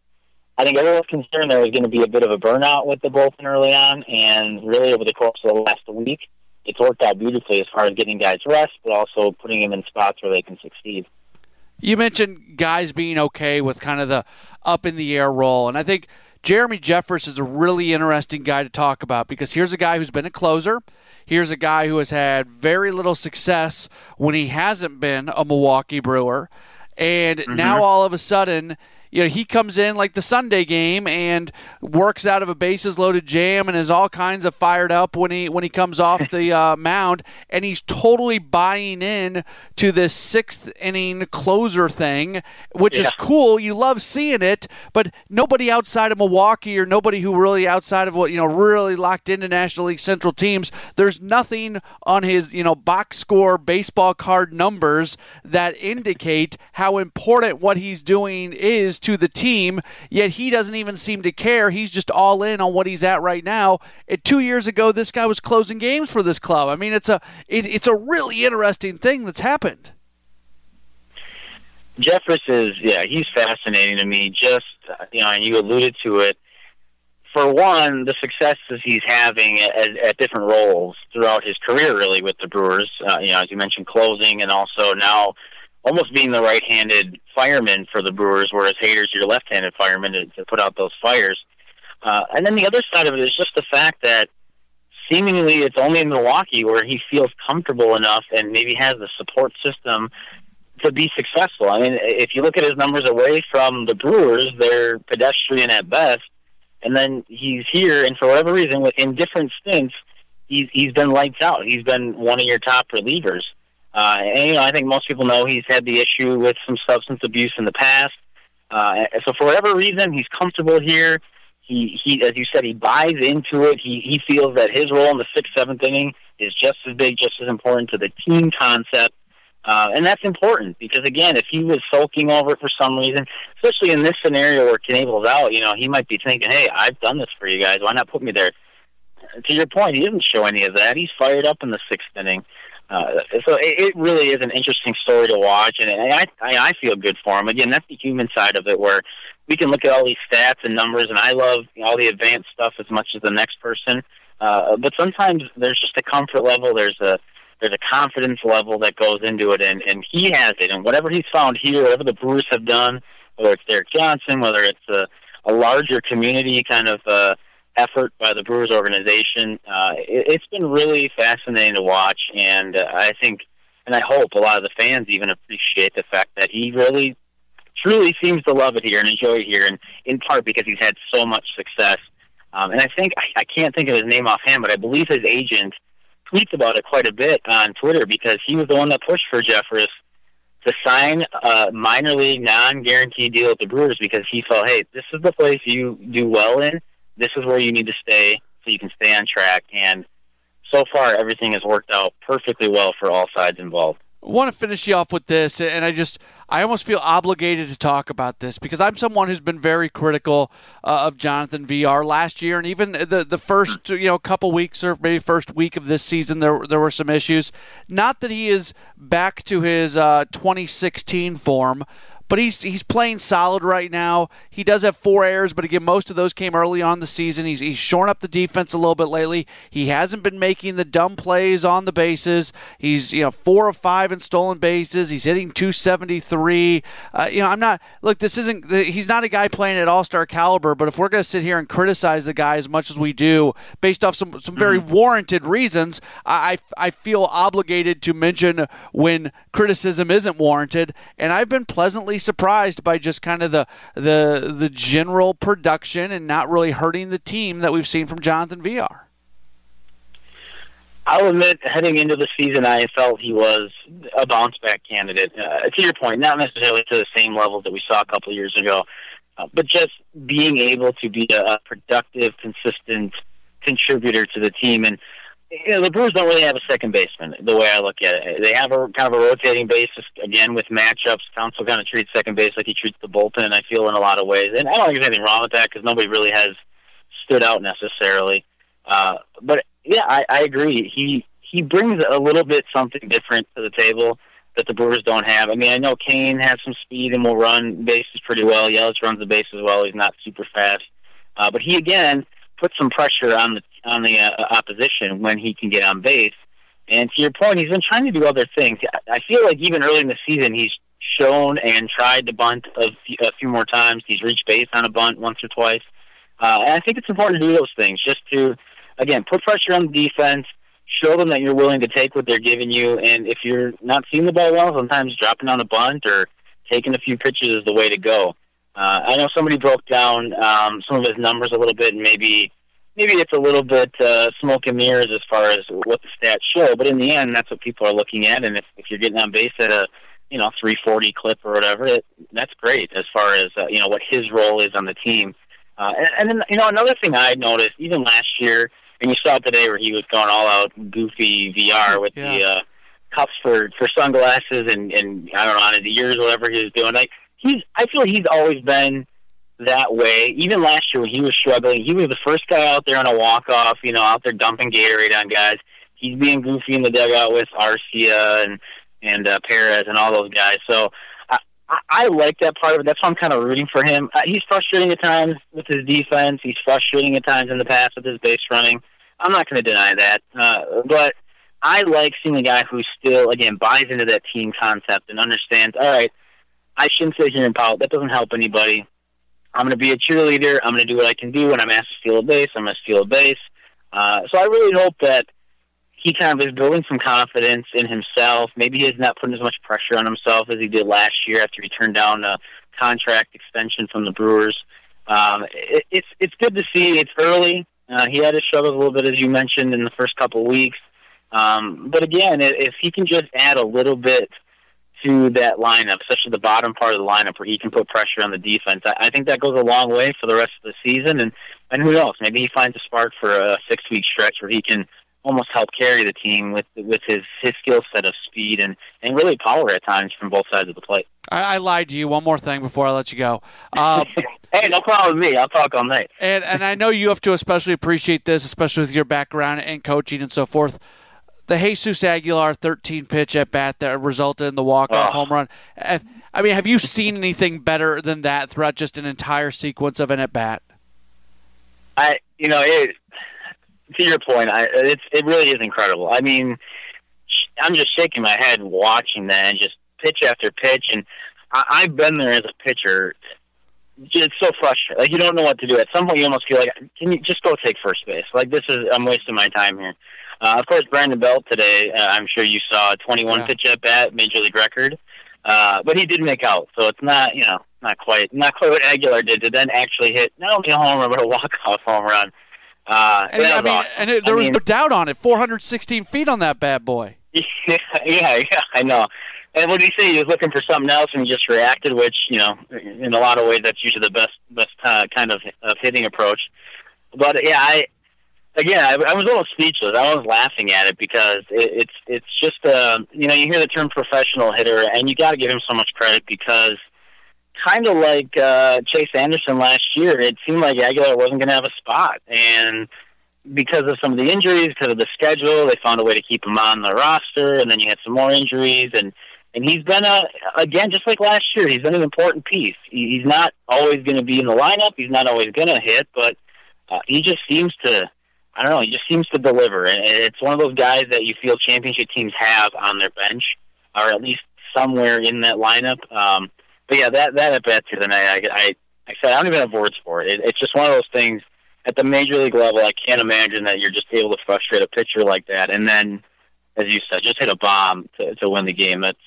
I think everyone's concerned there was going to be a bit of a burnout with the bullpen early on, and really over the course of the last week, it's worked out beautifully as far as getting guys rest, but also putting them in spots where they can succeed.
You mentioned guys being okay with kind of the up in the air role, and I think Jeremy Jeffress is a really interesting guy to talk about because here's a guy who's been a closer. Here's a guy who has had very little success when he hasn't been a Milwaukee Brewer. And mm-hmm. now all of a sudden, you know he comes in like the Sunday game and works out of a bases loaded jam and is all kinds of fired up when he when he comes off the uh, mound and he's totally buying in to this sixth inning closer thing, which yeah. is cool. You love seeing it, but nobody outside of Milwaukee or nobody who really outside of what you know really locked into National League Central teams, there's nothing on his you know box score baseball card numbers that indicate how important what he's doing is to the team. Yet he doesn't even seem to care. He's just all in on what he's at right now. And two years ago, this guy was closing games for this club. I mean, it's a it, it's a really interesting thing that's happened.
Jeffress is yeah, he's fascinating to me. Just you know, and you alluded to it. For one, the successes he's having at, at different roles throughout his career, really, with the Brewers. Uh, you know, as you mentioned, closing, and also now almost being the right-handed fireman for the Brewers, whereas Hader's your left-handed fireman to, to put out those fires. Uh, and then the other side of it is just the fact that seemingly it's only in Milwaukee where he feels comfortable enough and maybe has the support system to be successful. I mean, if you look at his numbers away from the Brewers, they're pedestrian at best. And then he's here, and for whatever reason, within different stints, he's he's been lights out. He's been one of your top relievers. Uh, and you know, I think most people know he's had the issue with some substance abuse in the past. Uh, so for whatever reason, he's comfortable here. He he, as you said, he buys into it. He he feels that his role in the sixth, seventh inning is just as big, just as important to the team concept uh, and that's important because again, if he was sulking over it for some reason, especially in this scenario where Knebel's out, you know, he might be thinking, "Hey, I've done this for you guys. Why not put me there?" To your point, he didn't show any of that. He's fired up in the sixth inning. Uh, so it, it really is an interesting story to watch, and I, I I feel good for him. Again, that's the human side of it, where we can look at all these stats and numbers, and I love all the advanced stuff as much as the next person. Uh, but sometimes there's just a comfort level. There's a there's a confidence level that goes into it, and and he has it. And whatever he's found here, whatever the Brewers have done, whether it's Derek Johnson, whether it's a, a larger community kind of uh, effort by the Brewers organization, uh, it, it's been really fascinating to watch. And uh, I think, and I hope, a lot of the fans even appreciate the fact that he really, truly seems to love it here and enjoy it here, and in part because he's had so much success. Um, and I think I, I can't think of his name offhand, but I believe his agent tweets about it quite a bit on Twitter because he was the one that pushed for Jeffress to sign a minor league non-guaranteed deal with the Brewers because he felt, hey, this is the place you do well in. This is where you need to stay so you can stay on track. And so far, everything has worked out perfectly well for all sides involved.
I want to finish you off with this, and I just I almost feel obligated to talk about this because I'm someone who's been very critical uh, of Jonathan Villar last year, and even the the first you know couple weeks or maybe first week of this season there there were some issues. Not that he is back to his uh, 2016 form, but he's he's playing solid right now. He does have four errors, but again, most of those came early on the season. He's he's shorn up the defense a little bit lately. He hasn't been making the dumb plays on the bases. He's you know four of five in stolen bases. He's hitting 273. Uh, you know, I'm not look. This isn't. He's not a guy playing at All Star caliber. But if we're going to sit here and criticize the guy as much as we do, based off some some very mm-hmm. warranted reasons, I I feel obligated to mention when criticism isn't warranted. And I've been pleasantly surprised by just kind of the the the general production and not really hurting the team that we've seen from Jonathan Villar.
I'll admit, heading into the season, I felt he was a bounce back candidate. Uh, to your point, not necessarily to the same level that we saw a couple of years ago, uh, but just being able to be a, a productive, consistent contributor to the team. And you know, the Brewers don't really have a second baseman the way I look at it. They have a kind of a rotating basis again with matchups. Counsell kind of treats second base like he treats the bullpen. I feel in a lot of ways, and I don't think there's anything wrong with that because nobody really has stood out necessarily. Uh, but yeah, I, I agree. He he brings a little bit something different to the table that the Brewers don't have. I mean, I know Cain has some speed and will run bases pretty well. Yelich runs the base as well. He's not super fast, uh, but he again put some pressure on the on the uh, opposition when he can get on base. And to your point, he's been trying to do other things. I feel like even early in the season, he's shown and tried to bunt a few, a few more times. He's reached base on a bunt once or twice. Uh, and I think it's important to do those things just to, again, put pressure on the defense, show them that you're willing to take what they're giving you. And if you're not seeing the ball well, sometimes dropping on a bunt or taking a few pitches is the way to go. Uh, I know somebody broke down um, some of his numbers a little bit, and maybe maybe it's a little bit uh, smoke and mirrors as far as what the stats show. But in the end, that's what people are looking at, and if, if you're getting on base at a you know 340 clip or whatever, it, that's great as far as uh, you know what his role is on the team. Uh, and, and then you know another thing I noticed even last year, and you saw it today where he was going all out goofy Villar with
Yeah.
the uh, cups for for sunglasses and and I don't know on his ears whatever he was doing. Like he's I feel he's always been that way. Even last year when he was struggling, he was the first guy out there on a walk off. You know, out there dumping Gatorade on guys. He's being goofy in the dugout with Arcia and and uh, Perez and all those guys. So. I, I- like that part of it. That's why I'm kind of rooting for him. Uh, he's frustrating at times with his defense. He's frustrating at times in the past with his base running. I'm not going to deny that. Uh, but I like seeing a guy who still, again, buys into that team concept and understands, all right, I shouldn't sit here and pout. That doesn't help anybody. I'm going to be a cheerleader. I'm going to do what I can do. When I'm asked to steal a base, I'm going to steal a base. Uh, so I really hope that he kind of is building some confidence in himself. Maybe he's not putting as much pressure on himself as he did last year after he turned down a contract extension from the Brewers. Um, it, it's it's good to see. It's early. Uh, he had his struggles a little bit, as you mentioned, in the first couple weeks. Um, but again, if he can just add a little bit to that lineup, especially the bottom part of the lineup where he can put pressure on the defense, I, I think that goes a long way for the rest of the season. And and who knows? Maybe he finds a spark for a six week stretch where he can almost help carry the team with with his his skill set of speed and and really power at times from both sides of the plate.
I, I lied to you. One more thing before I let you go. Um,
Hey, no problem with me. I'll talk all night.
and and I know you have to especially appreciate this, especially with your background and coaching and so forth. The Jesus Aguilar 13 pitch at bat that resulted in the walk off
Oh.
home run. I mean, have you seen anything better than that throughout just an entire sequence of an at bat?
I, you know, it, to your point, I, it's it really is incredible. I mean, I'm just shaking my head watching that and just pitch after pitch, and I, I've been there as a pitcher. It's so frustrating. Like you don't know what to do. At some point, you almost feel like, can you just go take first base? Like this is, I'm wasting my time here. Uh, of course, Brandon Belt today. Uh, I'm sure you saw a 21
Yeah.
pitch at bat, major league record. Uh, but he did make out, so it's not, you know, not quite, not quite what Aguilar did to then actually hit not only a home run but a walk off home run. Uh,
And, I mean,
awesome.
and it, there
I
was
mean,
no doubt on it. 416 feet on that bad boy.
yeah, yeah, yeah, I know. And what did he say? He was looking for something else, and he just reacted. Which, you know, in a lot of ways, that's usually the best, best uh, kind of, of hitting approach. But yeah, I again, I, I was a little speechless. I was laughing at it because it, it's it's just uh, you know, you hear the term professional hitter, and you got to give him so much credit because kind of like uh, Chase Anderson last year, it seemed like Aguilar wasn't going to have a spot, and because of some of the injuries, because of the schedule, they found a way to keep him on the roster, and then you had some more injuries, and and he's been a again just like last year, he's been an important piece. He's not always going to be in the lineup, he's not always going to hit, but uh, he just seems to. I don't know. He just seems to deliver, and it's one of those guys that you feel championship teams have on their bench, or at least somewhere in that lineup. Um, but yeah, that that at bat tonight, I, I I said I don't even have words for it. it. It's just one of those things at the major league level. I can't imagine that you're just able to frustrate a pitcher like that, and then, as you said, just hit a bomb to to win the game. That's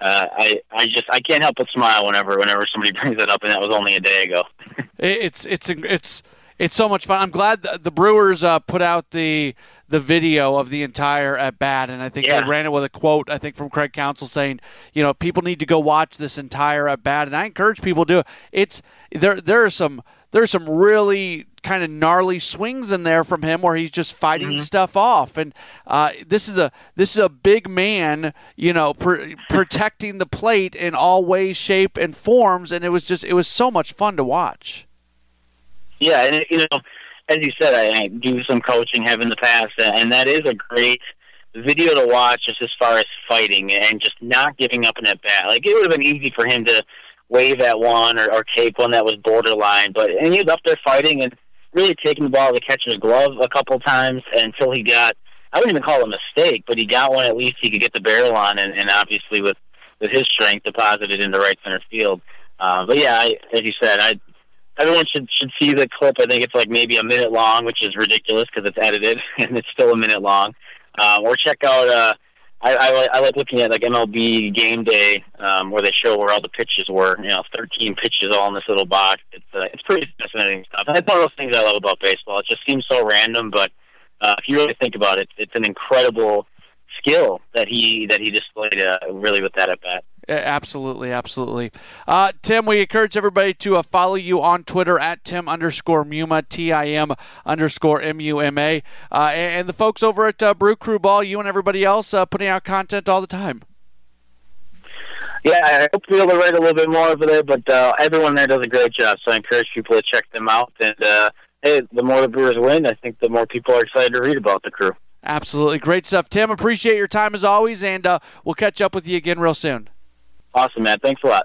uh, I I just I can't help but smile whenever whenever somebody brings it up, and that was only a day ago.
It's it's it's it's so much fun. I'm glad the, the Brewers uh, put out the the video of the entire at bat, and I think
Yeah.
they ran it with a quote I think from Craig Counsell saying, you know, people need to go watch this entire at bat, and I encourage people to do it. It's there. There are some there's some really kind of gnarly swings in there from him where he's just fighting stuff off, and uh, this is a this is a big man, you know, pr- protecting the plate in all ways, shape, and forms, and it was just it was so much fun to watch.
Yeah, and you know, as you said, I, I do some coaching, have in the past, and that is a great video to watch, just as far as fighting and just not giving up in at bat. Like it would have been easy for him to wave at one or, or take one that was borderline, but and he was up there fighting and really taking the ball to the catcher's glove a couple times until he got. I wouldn't even call it a mistake, but he got one at least he could get the barrel on, and, and obviously with with his strength, deposited into right center field. Uh, but yeah, I, as you said, I everyone should should see the clip. I think it's like maybe a minute long, which is ridiculous because it's edited and it's still a minute long. Uh, or check out uh, I, I, I like looking at like MLB Game Day, um, where they show where all the pitches were. You know, 13 pitches all in this little box. It's uh, it's pretty fascinating stuff. And it's one of those things I love about baseball. It just seems so random, but uh, if you really think about it, it's an incredible skill that he that he displayed uh, really with that at bat.
Absolutely, absolutely. Uh, Tim, we encourage everybody to uh, follow you on Twitter at Tim underscore Muma, T I M underscore M U M A. Uh, and the folks over at uh, Brew Crew Ball, you and everybody else uh, putting out content all the time.
Yeah, I hope to be able to write a little bit more over there, but uh, everyone there does a great job, so I encourage people to check them out. And hey, the more the Brewers win, I think the more people are excited to read about the crew.
Absolutely. Great stuff, Tim. Appreciate your time as always, and we'll catch up with you again real soon.
Awesome, man. Thanks a lot.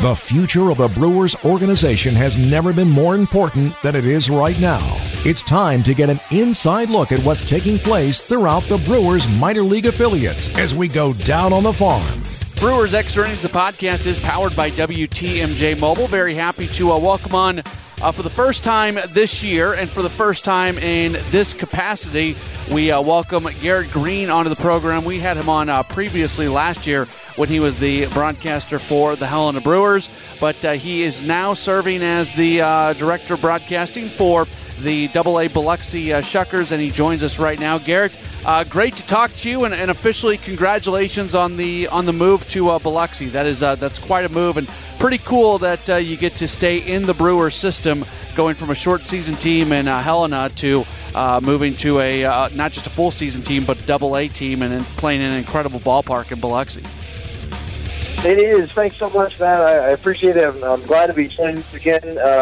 The future of the Brewers organization has never been more important than it is right now. It's time to get an inside look at what's taking place throughout the Brewers minor league affiliates as we go down on the farm.
Brewers Extra Innings, the podcast, is powered by WTMJ Mobile. Very happy to uh, welcome on uh, for the first time this year and for the first time in this capacity, we uh, welcome Garrett Greene onto the program. We had him on uh, previously last year when he was the broadcaster for the Helena Brewers, but uh, he is now serving as the uh, director of broadcasting for the Double A Biloxi uh, Shuckers, and he joins us right now. Garrett, great to talk to you, and, and, officially congratulations on the on the move to Biloxi. That is that's quite a move, and pretty cool that uh, you get to stay in the Brewer system, going from a short season team in uh, Helena to moving to a not just a full season team, but a Double A team, and then playing in an incredible ballpark in Biloxi.
It is. Thanks so much, Matt. I, I appreciate it. I'm, I'm, glad to be joining again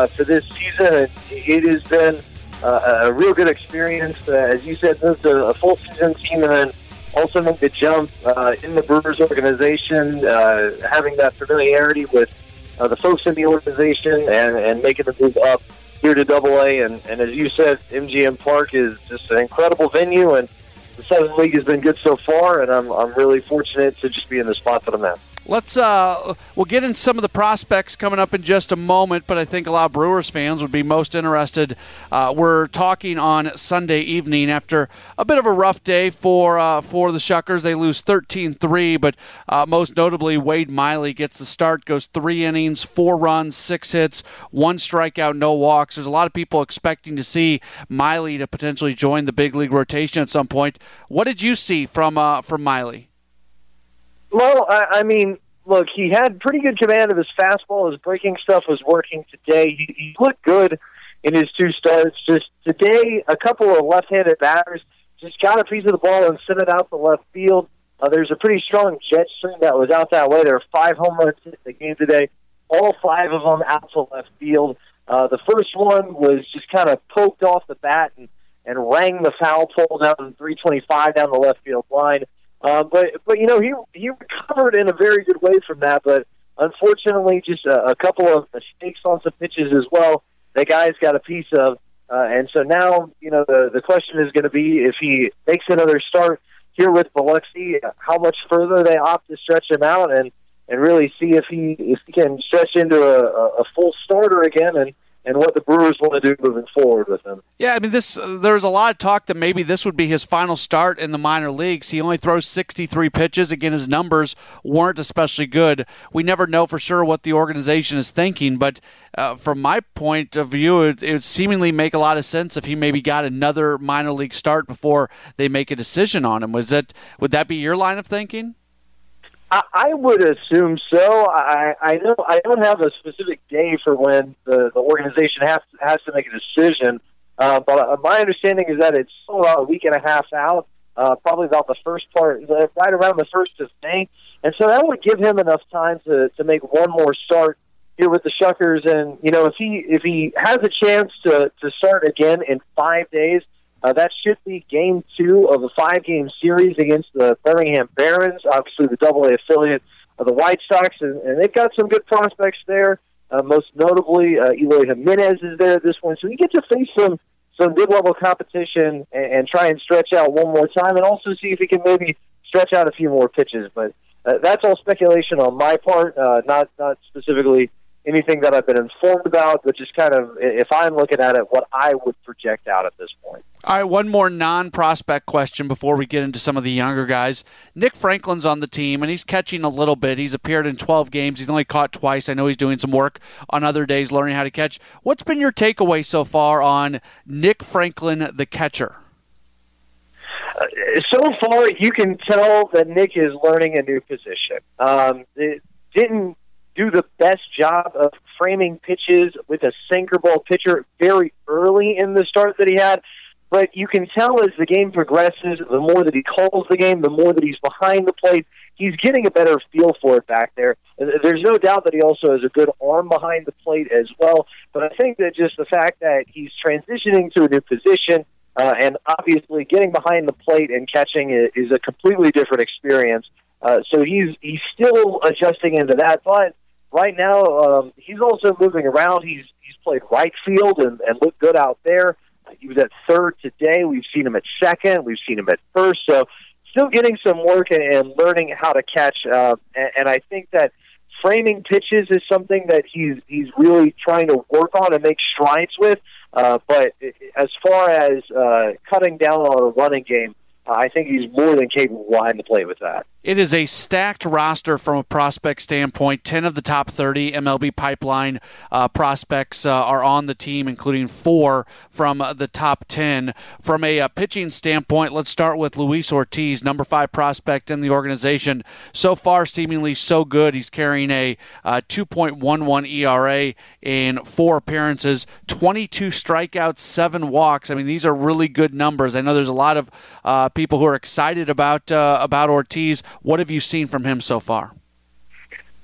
for this season. It, it has been uh, a real good experience. Uh, as you said, moved to a full season team and then also make the jump uh, in the Brewers organization, uh, having that familiarity with uh, the folks in the organization and, and making the move up here to Double A. And, and as you said, MGM Park is just an incredible venue, and the Southern League has been good so far. And I'm, I'm really fortunate to just be in the spot that I'm at.
Let's uh, we'll get into some of the prospects coming up in just a moment, but I think a lot of Brewers fans would be most interested. Uh, we're talking on Sunday evening after a bit of a rough day for uh, for the Shuckers. They lose 13-3, but uh, most notably Wade Miley gets the start, goes three innings, four runs, six hits, one strikeout, no walks. There's a lot of people expecting to see Miley to potentially join the big league rotation at some point. What did you see from uh, from Miley?
Well, I, I mean, look, he had pretty good command of his fastball. His breaking stuff was working today. He, he looked good in his two starts. Just today, a couple of left-handed batters just got a piece of the ball and sent it out to left field. Uh, there's a pretty strong jet stream that was out that way. There were five home runs in the game today, all five of them out to left field. Uh, the first one was just kind of poked off the bat and, and rang the foul pole down 325 down the left field line. Uh, but but you know he he recovered in a very good way from that. But unfortunately, just a, a couple of mistakes on some pitches as well. The guy's got a piece of, uh, and so now you know the the question is going to be if he makes another start here with Biloxi, how much further they opt to stretch him out and and really see if he if he can stretch into a, a full starter again and and what the Brewers want to do moving forward with him.
Yeah, I mean, this uh, there's a lot of talk that maybe this would be his final start in the minor leagues. He only throws 63 pitches. Again, his numbers weren't especially good. We never know for sure what the organization is thinking, but uh, from my point of view, it, it would seemingly make a lot of sense if he maybe got another minor league start before they make a decision on him. Was that would that be your line of thinking?
I, would assume so. I, I know I don't have a specific day for when the, the organization has has to make a decision, uh, but uh, my understanding is that it's still about a week and a half out, uh, probably about the first part, right around the first of May, and so that would give him enough time to to make one more start here with the Shuckers. And you know, if he if he has a chance to to start again in five days uh, that should be game two of a five game series against the Birmingham Barons, obviously the double A affiliate of the White Sox, and, and they've got some good prospects there. Uh, most notably, uh, Eloy Jimenez is there at this one. So you get to face some some good level competition and, and try and stretch out one more time, and also see if he can maybe stretch out a few more pitches. But uh, that's all speculation on my part, uh, not not specifically anything that I've been informed about, but just kind of if I'm looking at it, what I would project out at this point.
All right, one more non prospect question before we get into some of the younger guys. Nick Franklin's on the team, and he's catching a little bit. He's appeared in 12 games. He's only caught twice. I know he's doing some work on other days learning how to catch. What's been your takeaway so far on Nick Franklin, the catcher?
Uh, so far, you can tell that Nick is learning a new position. Um, it didn't do the best job of framing pitches with a sinker ball pitcher very early in the start that he had. But you can tell as the game progresses, the more that he calls the game, the more that he's behind the plate, he's getting a better feel for it back there. There's no doubt that he also has a good arm behind the plate as well. But I think that just the fact that he's transitioning to a new position, uh, and obviously getting behind the plate and catching is, a completely different experience. Uh, so he's he's still adjusting into that, but right now um, he's also moving around. He's he's played right field and, and looked good out there. He was at third today. We've seen him at second. We've seen him at first. So still getting some work and, and learning how to catch. Uh, and, and I think that framing pitches is something that he's he's really trying to work on and make strides with. Uh, but as far as uh, cutting down on a running game, I think he's more than capable of behind the plate with that.
It is a stacked roster from a prospect standpoint. 10 of the top 30 MLB pipeline uh, prospects uh, are on the team, including four from uh, the top 10. From a uh, pitching standpoint, let's start with Luis Ortiz, number five prospect in the organization. So far, seemingly so good. He's carrying a uh, 2.11 ERA in four appearances, 22 strikeouts, seven walks. I mean, these are really good numbers. I know there's a lot of uh, people who are excited about, about Ortiz. What have you seen from him so far?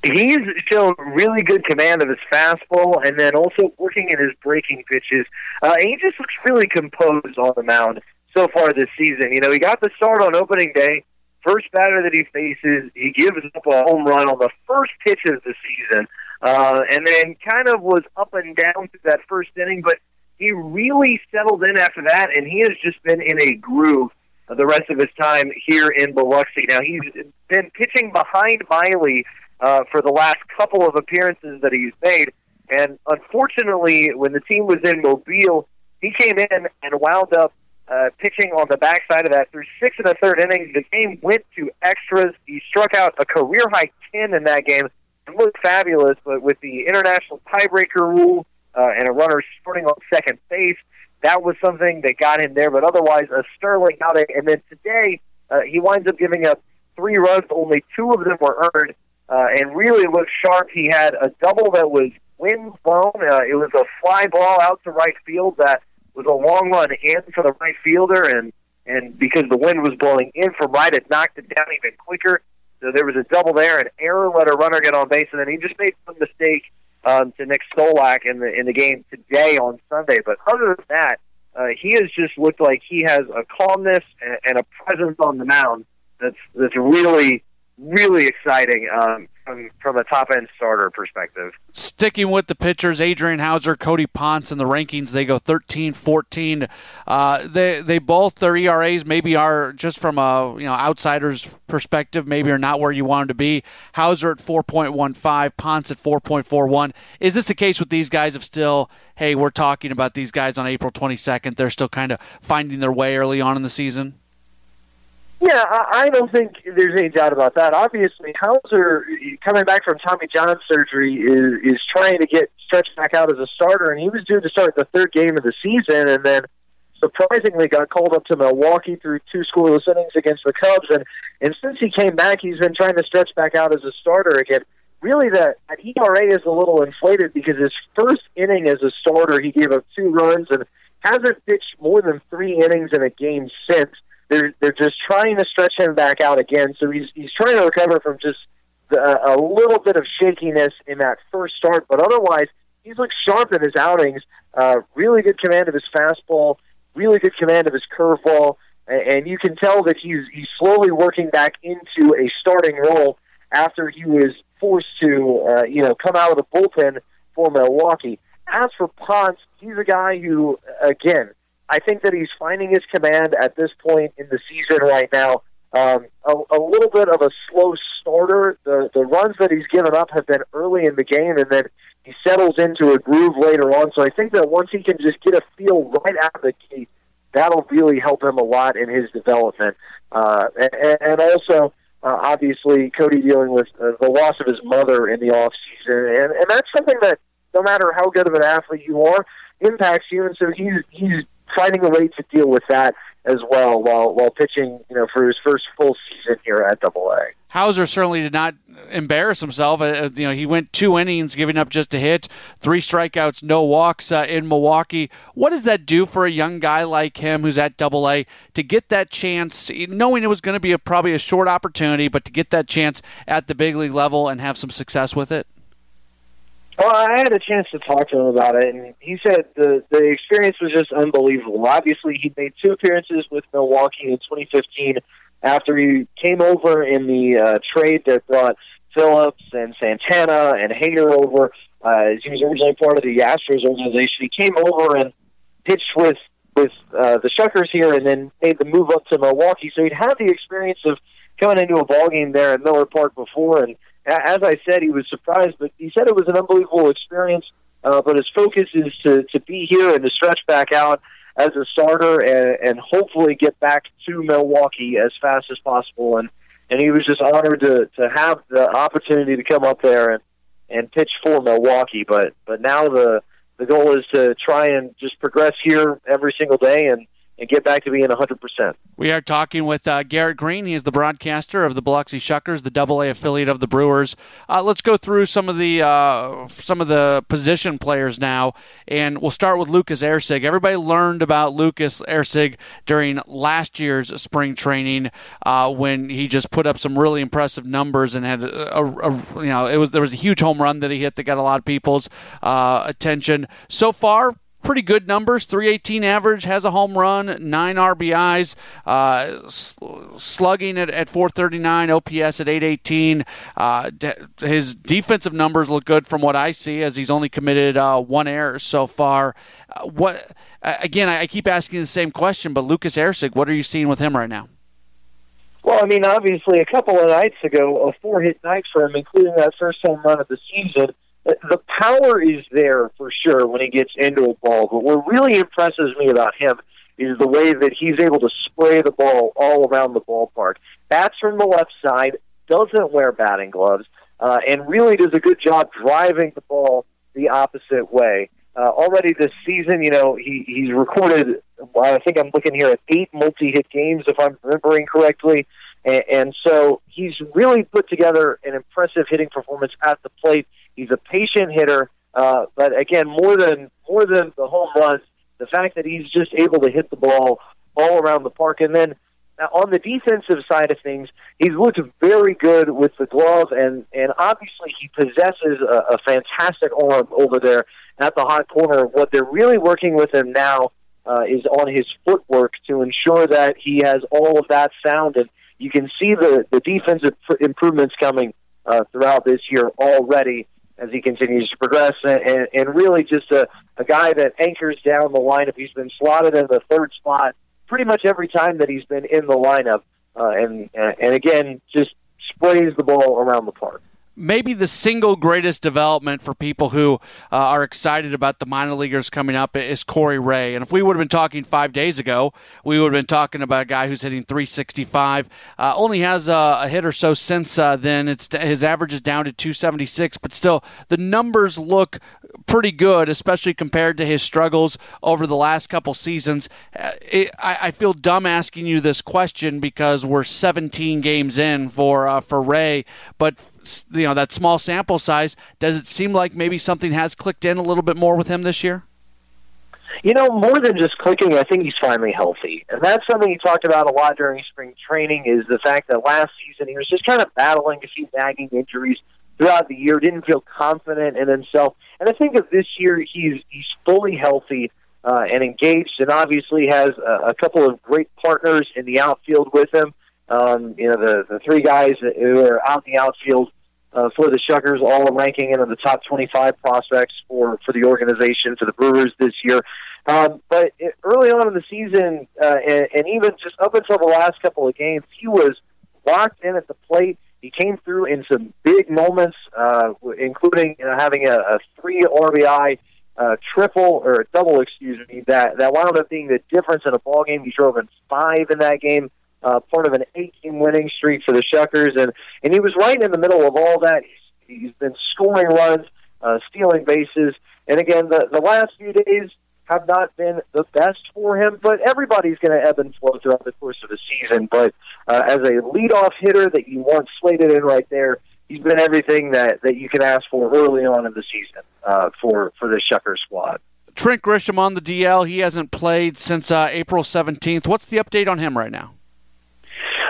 He's shown really good command of his fastball and then also working in his breaking pitches. Uh, he just looks really composed on the mound so far this season. You know, he got the start on opening day. First batter that he faces, he gives up a home run on the first pitch of the season, uh, and then kind of was up and down through that first inning, but he really settled in after that, and he has just been in a groove the rest of his time here in Biloxi. Now he's been pitching behind Miley uh, for the last couple of appearances that he's made, and unfortunately, when the team was in Mobile, he came in and wound up uh, pitching on the backside of that through six and a third innings. The game went to extras. He struck out a career high ten in that game. It looked fabulous, but with the international tiebreaker rule uh, and a runner starting on second base, that was something that got him there. But otherwise, a sterling outing. And then today, uh, he winds up giving up three runs. Only two of them were earned, uh, and really looked sharp. He had a double that was wind blown. Uh, it was a fly ball out to right field that was a long run in for the right fielder, and and because the wind was blowing in from right, it knocked it down even quicker. So there was a double there, an error let a runner get on base, and then he just made one mistake um, to Nick Stolak in the in the game today on Sunday. But other than that, uh, he has just looked like he has a calmness and, and a presence on the mound that's that's really really exciting um, from from a top end starter perspective.
Sticking with the pitchers, Adrian Houser, Cody Ponce in the rankings, they go 13, 14. Uh, they they both their ERAs maybe are just from a you know outsider's perspective, maybe are not where you want them to be. Houser at 4.15, Ponce at 4.41. Is this the case with these guys of still? Hey, we're talking about these guys on April 22nd. They're still kind of finding their way early on in the season.
Yeah, I don't think there's any doubt about that. Obviously, Houser coming back from Tommy John surgery is is trying to get stretched back out as a starter, and he was due to start the third game of the season, and then surprisingly got called up to Milwaukee through two scoreless innings against the Cubs, and and since he came back, he's been trying to stretch back out as a starter again. Really, that, that ERA is a little inflated because his first inning as a starter, he gave up two runs and hasn't pitched more than three innings in a game since they're they're just trying to stretch him back out again. So he's he's trying to recover from just the, a little bit of shakiness in that first start, but otherwise he's looked sharp in his outings. Uh, really good command of his fastball, really good command of his curveball, and you can tell that he's he's slowly working back into a starting role after he was forced to uh, you know come out of the bullpen for Milwaukee. As for Ponce, he's a guy who again I think that he's finding his command at this point in the season right now. Um, a, a little bit of a slow starter. The the runs that he's given up have been early in the game, and then he settles into a groove later on. So I think that once he can just get a feel right out of the gate, that'll really help him a lot in his development. Uh, and, and also, uh, obviously, Cody dealing with uh, the loss of his mother in the off season, and, and that's something that no matter how good of an athlete you are, impacts you. And so he's he's finding a way to deal with that as well while while pitching, you know, for his first full season here at Double A.
Houser certainly did not embarrass himself. Uh, uh, you know, he went two innings, giving up just a hit, three strikeouts, no walks uh, in Milwaukee. What does that do for a young guy like him who's at Double A to get that chance, knowing it was going to be a, probably a short opportunity, but to get that chance at the big league level and have some success with it?
Well, I had a chance to talk to him about it, and he said the the experience was just unbelievable. Obviously, he made two appearances with Milwaukee in 2015 after he came over in the uh, trade that brought Phillips and Santana and Hader over. Uh, he was originally part of the Astros organization. He came over and pitched with with uh, the Shuckers here, and then made the move up to Milwaukee. So he'd had the experience of coming into a ball game there at Miller Park before, and as I said, he was surprised, but he said it was an unbelievable experience. Uh, but his focus is to, to be here and to stretch back out as a starter and, and hopefully get back to Milwaukee as fast as possible. And, and he was just honored to, to have the opportunity to come up there and, and pitch for Milwaukee. But, but now the, the goal is to try and just progress here every single day and, and get back to being 100%.
We are talking with uh, Garrett Greene. He is the broadcaster of the Biloxi Shuckers, the Double A affiliate of the Brewers. Uh, let's go through some of the uh, some of the position players now, and we'll start with Lucas Erceg. Everybody learned about Lucas Erceg during last year's spring training uh, when he just put up some really impressive numbers and had a, a, a, you know it was there was a huge home run that he hit that got a lot of people's uh, attention. So far, pretty good numbers 318 average, has a home run, nine RBIs, uh, slugging at, at 439, OPS at 818. Uh, his defensive numbers look good from what I see, as he's only committed uh, one error so far. Uh, what Again, I keep asking the same question, but Lucas Erceg, what are you seeing with him right now?
Well, I mean, obviously, a couple of nights ago, a four-hit night for him, including that first home run of the season the power is there for sure when he gets into a ball. But what really impresses me about him is the way that he's able to spray the ball all around the ballpark. Bats from the left side, doesn't wear batting gloves, uh, and really does a good job driving the ball the opposite way. Uh, already this season, you know, he, he's recorded, I think I'm looking here at eight multi hit games, if I'm remembering correctly. And, and so he's really put together an impressive hitting performance at the plate. He's a patient hitter, uh, but again, more than more than the home runs, the fact that he's just able to hit the ball all around the park, and then uh, on the defensive side of things, he's looked very good with the glove, and and obviously he possesses a, a fantastic arm over there at the hot corner. What they're really working with him now uh, is on his footwork to ensure that he has all of that sound, and you can see the the defensive improvements coming uh, throughout this year already as he continues to progress, and, and really just a, a guy that anchors down the lineup. He's been slotted in the third spot pretty much every time that he's been in the lineup, uh, and and again just sprays the ball around the park
maybe the single greatest development for people who uh, are excited about the minor leaguers coming up is Corey Ray. And if we would have been talking five days ago, we would have been talking about a guy who's hitting 365. Uh, only has a, a, hit or so since uh, then. It's his average is down to 276, but still the numbers look pretty good, especially compared to his struggles over the last couple seasons. Uh, it, I, I, feel dumb asking you this question because we're 17 games in for uh, for Ray, but you know that small sample size, does it seem like maybe something has clicked in a little bit more with him this year?
You know, more than just clicking, I think he's finally healthy, and that's something he talked about a lot during spring training. Is the fact that last season he was just kind of battling a few nagging injuries throughout the year, didn't feel confident in himself, and I think of this year he's he's fully healthy. Uh, and engaged, and obviously has a, a couple of great partners in the outfield with him. Um, you know, the, the three guys who are out in the outfield uh, for the Shuckers, all ranking into the top 25 prospects for, for the organization, for the Brewers this year. Um, but it, early on in the season, uh, and, and even just up until the last couple of games, he was locked in at the plate. He came through in some big moments, uh, including you know, having a, a three RBI uh, triple or a double, excuse me, that that wound up being the difference in a ball game. He drove in five in that game, uh, part of an eight-game winning streak for the Shuckers, and and he was right in the middle of all that. He's, he's been scoring runs, uh, stealing bases, and again, the the last few days have not been the best for him, but everybody's going to ebb and flow throughout the course of the season. But uh, as a leadoff hitter that you want slated in right there, he's been everything that, that you can ask for early on in the season uh, for, for the Shucker squad.
Trent Grisham on the DL. He hasn't played since uh, April 17th. What's the update on him right now?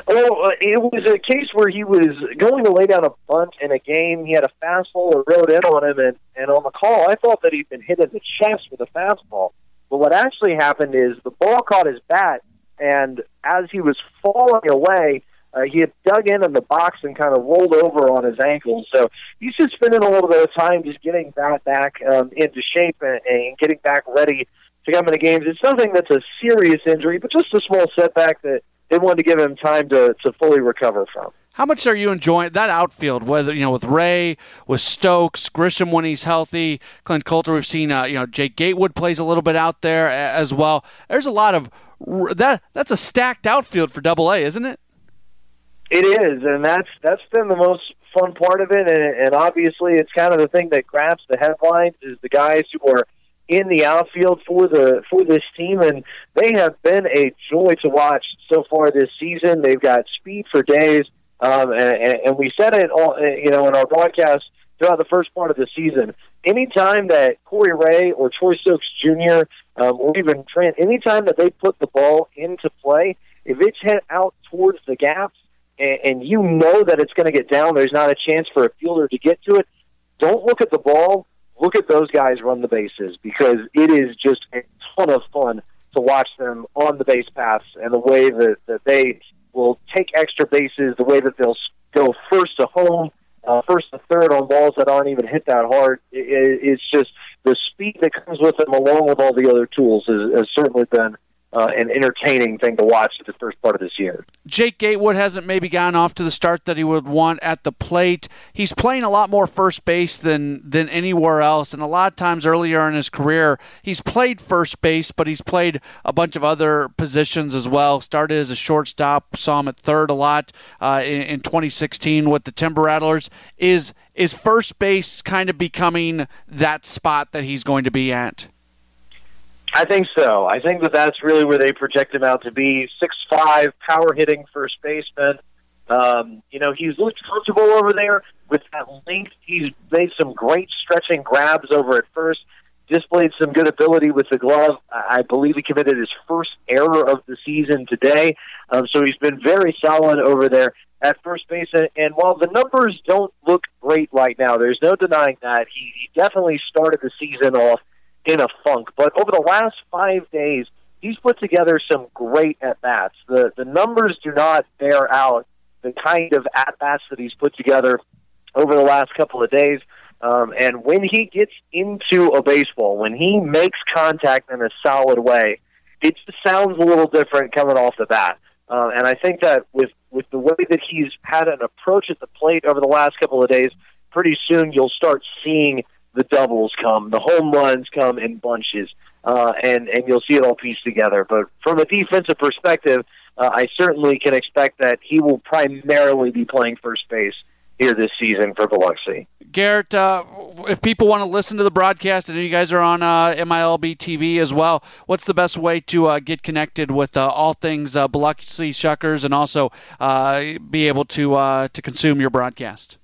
Well, uh, it was a case where he was going to lay down a bunt in a game. He had a fastball that rode in on him, and, and on the call, I thought that he'd been hit in the chest with a fastball. But what actually happened is the ball caught his bat, and as he was falling away, uh, he had dug in in the box and kind of rolled over on his ankle. So he's just spending a little bit of time just getting that back um, into shape and, and getting back ready to come into games. It's something that's a serious injury, but just a small setback that they wanted to give him time to, to fully recover from.
How much are you enjoying that outfield? Whether you know with Ray, with Stokes, Grisham when he's healthy, Clint Coulter. We've seen uh, you know Jake Gatewood plays a little bit out there as well. There's a lot of that. That's a stacked outfield for Double A, isn't it?
It is, and that's that's been the most fun part of it. And, and obviously, it's kind of the thing that grabs the headlines is the guys who are in the outfield for the for this team, and they have been a joy to watch so far this season. They've got speed for days, um, and, and we said it all, you know, in our broadcast throughout the first part of the season. Anytime that Corey Ray or Troy Stokes Jr. Um, or even Trent, anytime that they put the ball into play, if it's hit out towards the gaps and, and you know that it's going to get down, there's not a chance for a fielder to get to it. Don't look at the ball look at those guys run the bases because it is just a ton of fun to watch them on the base paths and the way that, that they will take extra bases, the way that they'll go first to home, uh, first to third on balls that aren't even hit that hard. It, it's just the speed that comes with them, along with all the other tools, has, has certainly been uh, an entertaining thing to watch the first part of this year.
Jake Gatewood hasn't maybe gone off to the start that he would want at the plate. He's playing a lot more first base than than anywhere else, and a lot of times earlier in his career, he's played first base, but he's played a bunch of other positions as well. Started as a shortstop, saw him at third a lot uh, in, in 2016 with the Timber Rattlers. Is is first base kind of becoming that spot that he's going to be at?
I think so. I think that that's really where they project him out to be. Six five, power hitting first baseman. Um, you know, he's looked comfortable over there with that length. He's made some great stretching grabs over at first. Displayed some good ability with the glove. I believe he committed his first error of the season today. Um, so he's been very solid over there at first base. And, and while the numbers don't look great right now, there's no denying that he, he definitely started the season off in a funk. But over the last five days, he's put together some great at bats. The the numbers do not bear out the kind of at bats that he's put together over the last couple of days. Um, and when he gets into a baseball, when he makes contact in a solid way, it just sounds a little different coming off the bat. Uh, and I think that with with the way that he's had an approach at the plate over the last couple of days, pretty soon you'll start seeing the doubles come, the home runs come in bunches, uh, and and you'll see it all pieced together. But from a defensive perspective, uh, I certainly can expect that he will primarily be playing first base here this season for Biloxi.
Garrett, uh, if people want to listen to the broadcast, and you guys are on uh, MILB TV as well, what's the best way to uh, get connected with uh, all things uh, Biloxi Shuckers and also uh, be able to to consume your broadcast?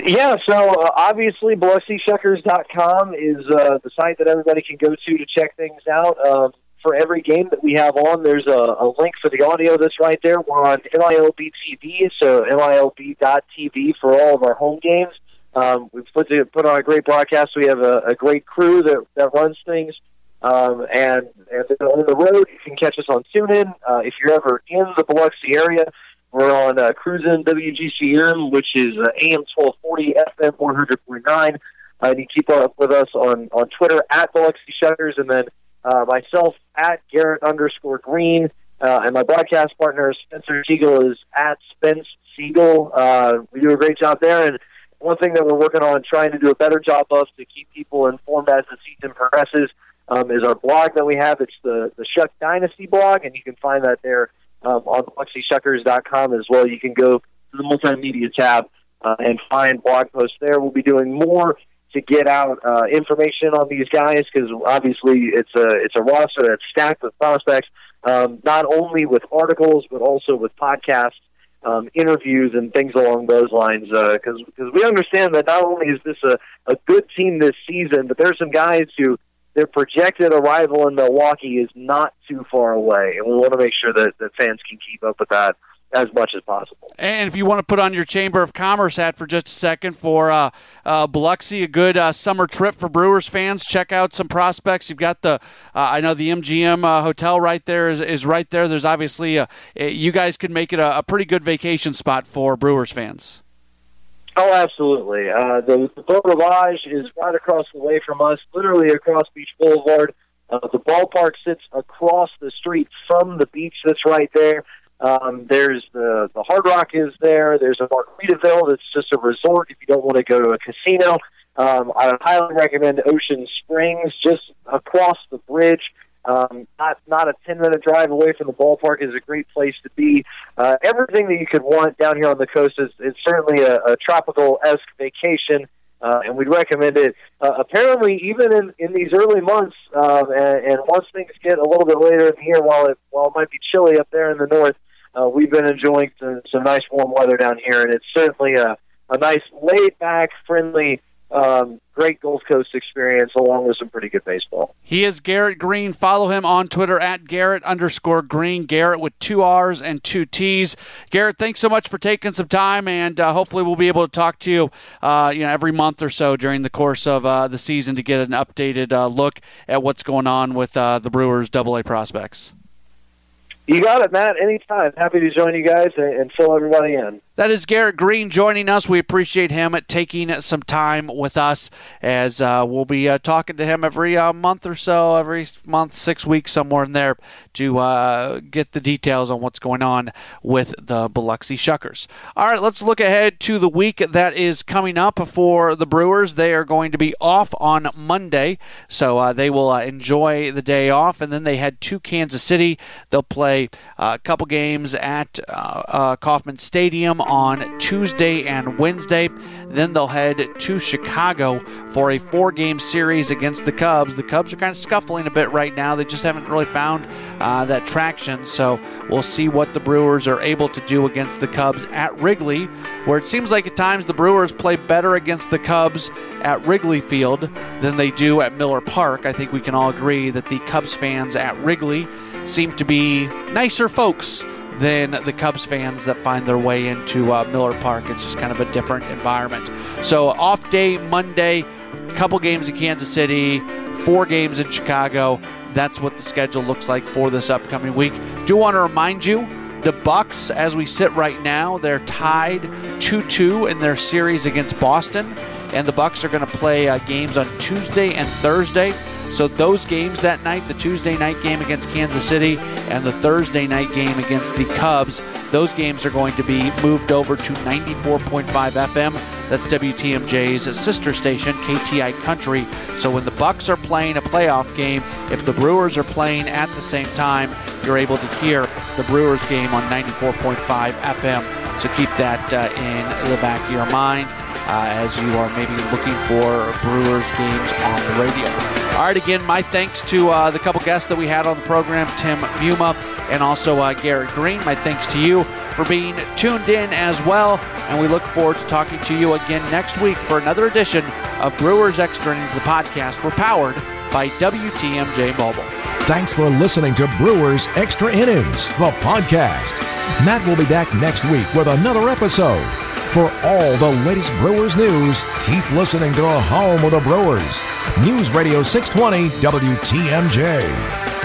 Yeah, so uh, obviously BiloxiShuckers.com is uh, the site that everybody can go to to check things out. Um, for every game that we have on, there's a, a link for the audio that's right there. We're on MILB TV, so MILB.TV for all of our home games. Um, we've put, to, put on a great broadcast. We have a, a great crew that, that runs things. Um, and, and on the road, you can catch us on TuneIn. Uh, if you're ever in the Biloxi area, we're on uh, Cruising WGCM, which is uh, AM 1240, FM 100.9. Uh, you keep up with us on, on Twitter at Biloxi Shuckers, and then uh, myself at Garrett underscore Greene. Uh, and my broadcast partner, Spencer Siegel, is at Spence Siegel. Uh, we do a great job there. And one thing that we're working on trying to do a better job of to keep people informed as the season progresses um, is our blog that we have. It's the, the Shuck Dynasty blog, and you can find that there um, on BiloxiShuckers.com as well. You can go to the multimedia tab uh, and find blog posts there. We'll be doing more to get out uh, information on these guys because obviously it's a it's a roster that's stacked with prospects, um, not only with articles but also with podcasts, um, interviews, and things along those lines. Because uh, because we understand that not only is this a, a good team this season, but there's some guys who their projected arrival in Milwaukee is not too far away, and we want to make sure that, that fans can keep up with that as much as possible.
And if you want to put on your Chamber of Commerce hat for just a second for uh, uh, Biloxi, a good uh, summer trip for Brewers fans, check out some prospects. You've got the, uh, I know the MGM uh, hotel right there is, is right there. There's obviously, a, you guys could make it a, a, pretty good vacation spot for Brewers fans.
Oh, absolutely. Uh, the, the Beau Rivage is right across the way from us, literally across Beach Boulevard. the ballpark sits across the street from the beach that's right there. Um, there's the the Hard Rock is there. There's a Margaritaville that's just a resort if you don't want to go to a casino. Um, I highly recommend Ocean Springs, just across the bridge. Um, not not a ten minute drive away from the ballpark is a great place to be. Uh, everything that you could want down here on the coast is, is certainly a, a tropical esque vacation. Uh, and we'd recommend it. Uh, apparently, even in, in these early months, um, and, and once things get a little bit later in the year, while it while it might be chilly up there in the north, uh, we've been enjoying some, some nice warm weather down here, and it's certainly a, a nice laid back, friendly, um, great Gulf Coast experience along with some pretty good baseball.
He is Garrett Greene. Follow him on Twitter at Garrett underscore Greene. Garrett with two R's and two T's. Garrett, thanks so much for taking some time, and uh, hopefully we'll be able to talk to you, uh, you know, every month or so during the course of uh, the season to get an updated uh, look at what's going on with uh, the Brewers Double A prospects.
You got it, Matt. Anytime. Happy to join you guys and fill everybody in.
That is Garrett Greene joining us. We appreciate him taking some time with us as uh, we'll be uh, talking to him every uh, month or so, every month, six weeks, somewhere in there, to uh, get the details on what's going on with the Biloxi Shuckers. All right, let's look ahead to the week that is coming up for the Brewers. They are going to be off on Monday, so uh, they will uh, enjoy the day off, and then they head to Kansas City. They'll play a couple games at Kauffman Stadium on Tuesday and Wednesday. Then they'll head to Chicago for a four game series against the Cubs. The Cubs are kind of scuffling a bit right now. They just haven't really found uh, that traction. So we'll see what the Brewers are able to do against the Cubs at Wrigley, where it seems like at times the Brewers play better against the Cubs at Wrigley Field than they do at Miller Park. I think we can all agree that the Cubs fans at Wrigley seem to be nicer folks than the Cubs fans that find their way into uh, Miller Park. It's just kind of a different environment. So, off day Monday, couple games in Kansas City, four games in Chicago. That's what the schedule looks like for this upcoming week. Do want to remind you the Bucks, as we sit right now, they're tied 2-2 in their series against Boston, and the Bucks are going to play uh, games on Tuesday and Thursday. So those games that night, the Tuesday night game against Kansas City and the Thursday night game against the Cubs, those games are going to be moved over to 94.5 FM. That's WTMJ's sister station, KTI Country. So when the Bucks are playing a playoff game, if the Brewers are playing at the same time, you're able to hear the Brewers game on 94.5 FM. So keep that uh, in the back of your mind as you are maybe looking for Brewers games on the radio. All right, again, my thanks to uh, the couple guests that we had on the program, Tim Muma and also uh, Garrett Greene. My thanks to you for being tuned in as well, and we look forward to talking to you again next week for another edition of Brewers Extra Innings, the podcast. We're powered by WTMJ Mobile.
Thanks for listening to Brewers Extra Innings, the podcast. Matt will be back next week with another episode. For all the latest Brewers news, keep listening to the home of the Brewers. News Radio 620 WTMJ.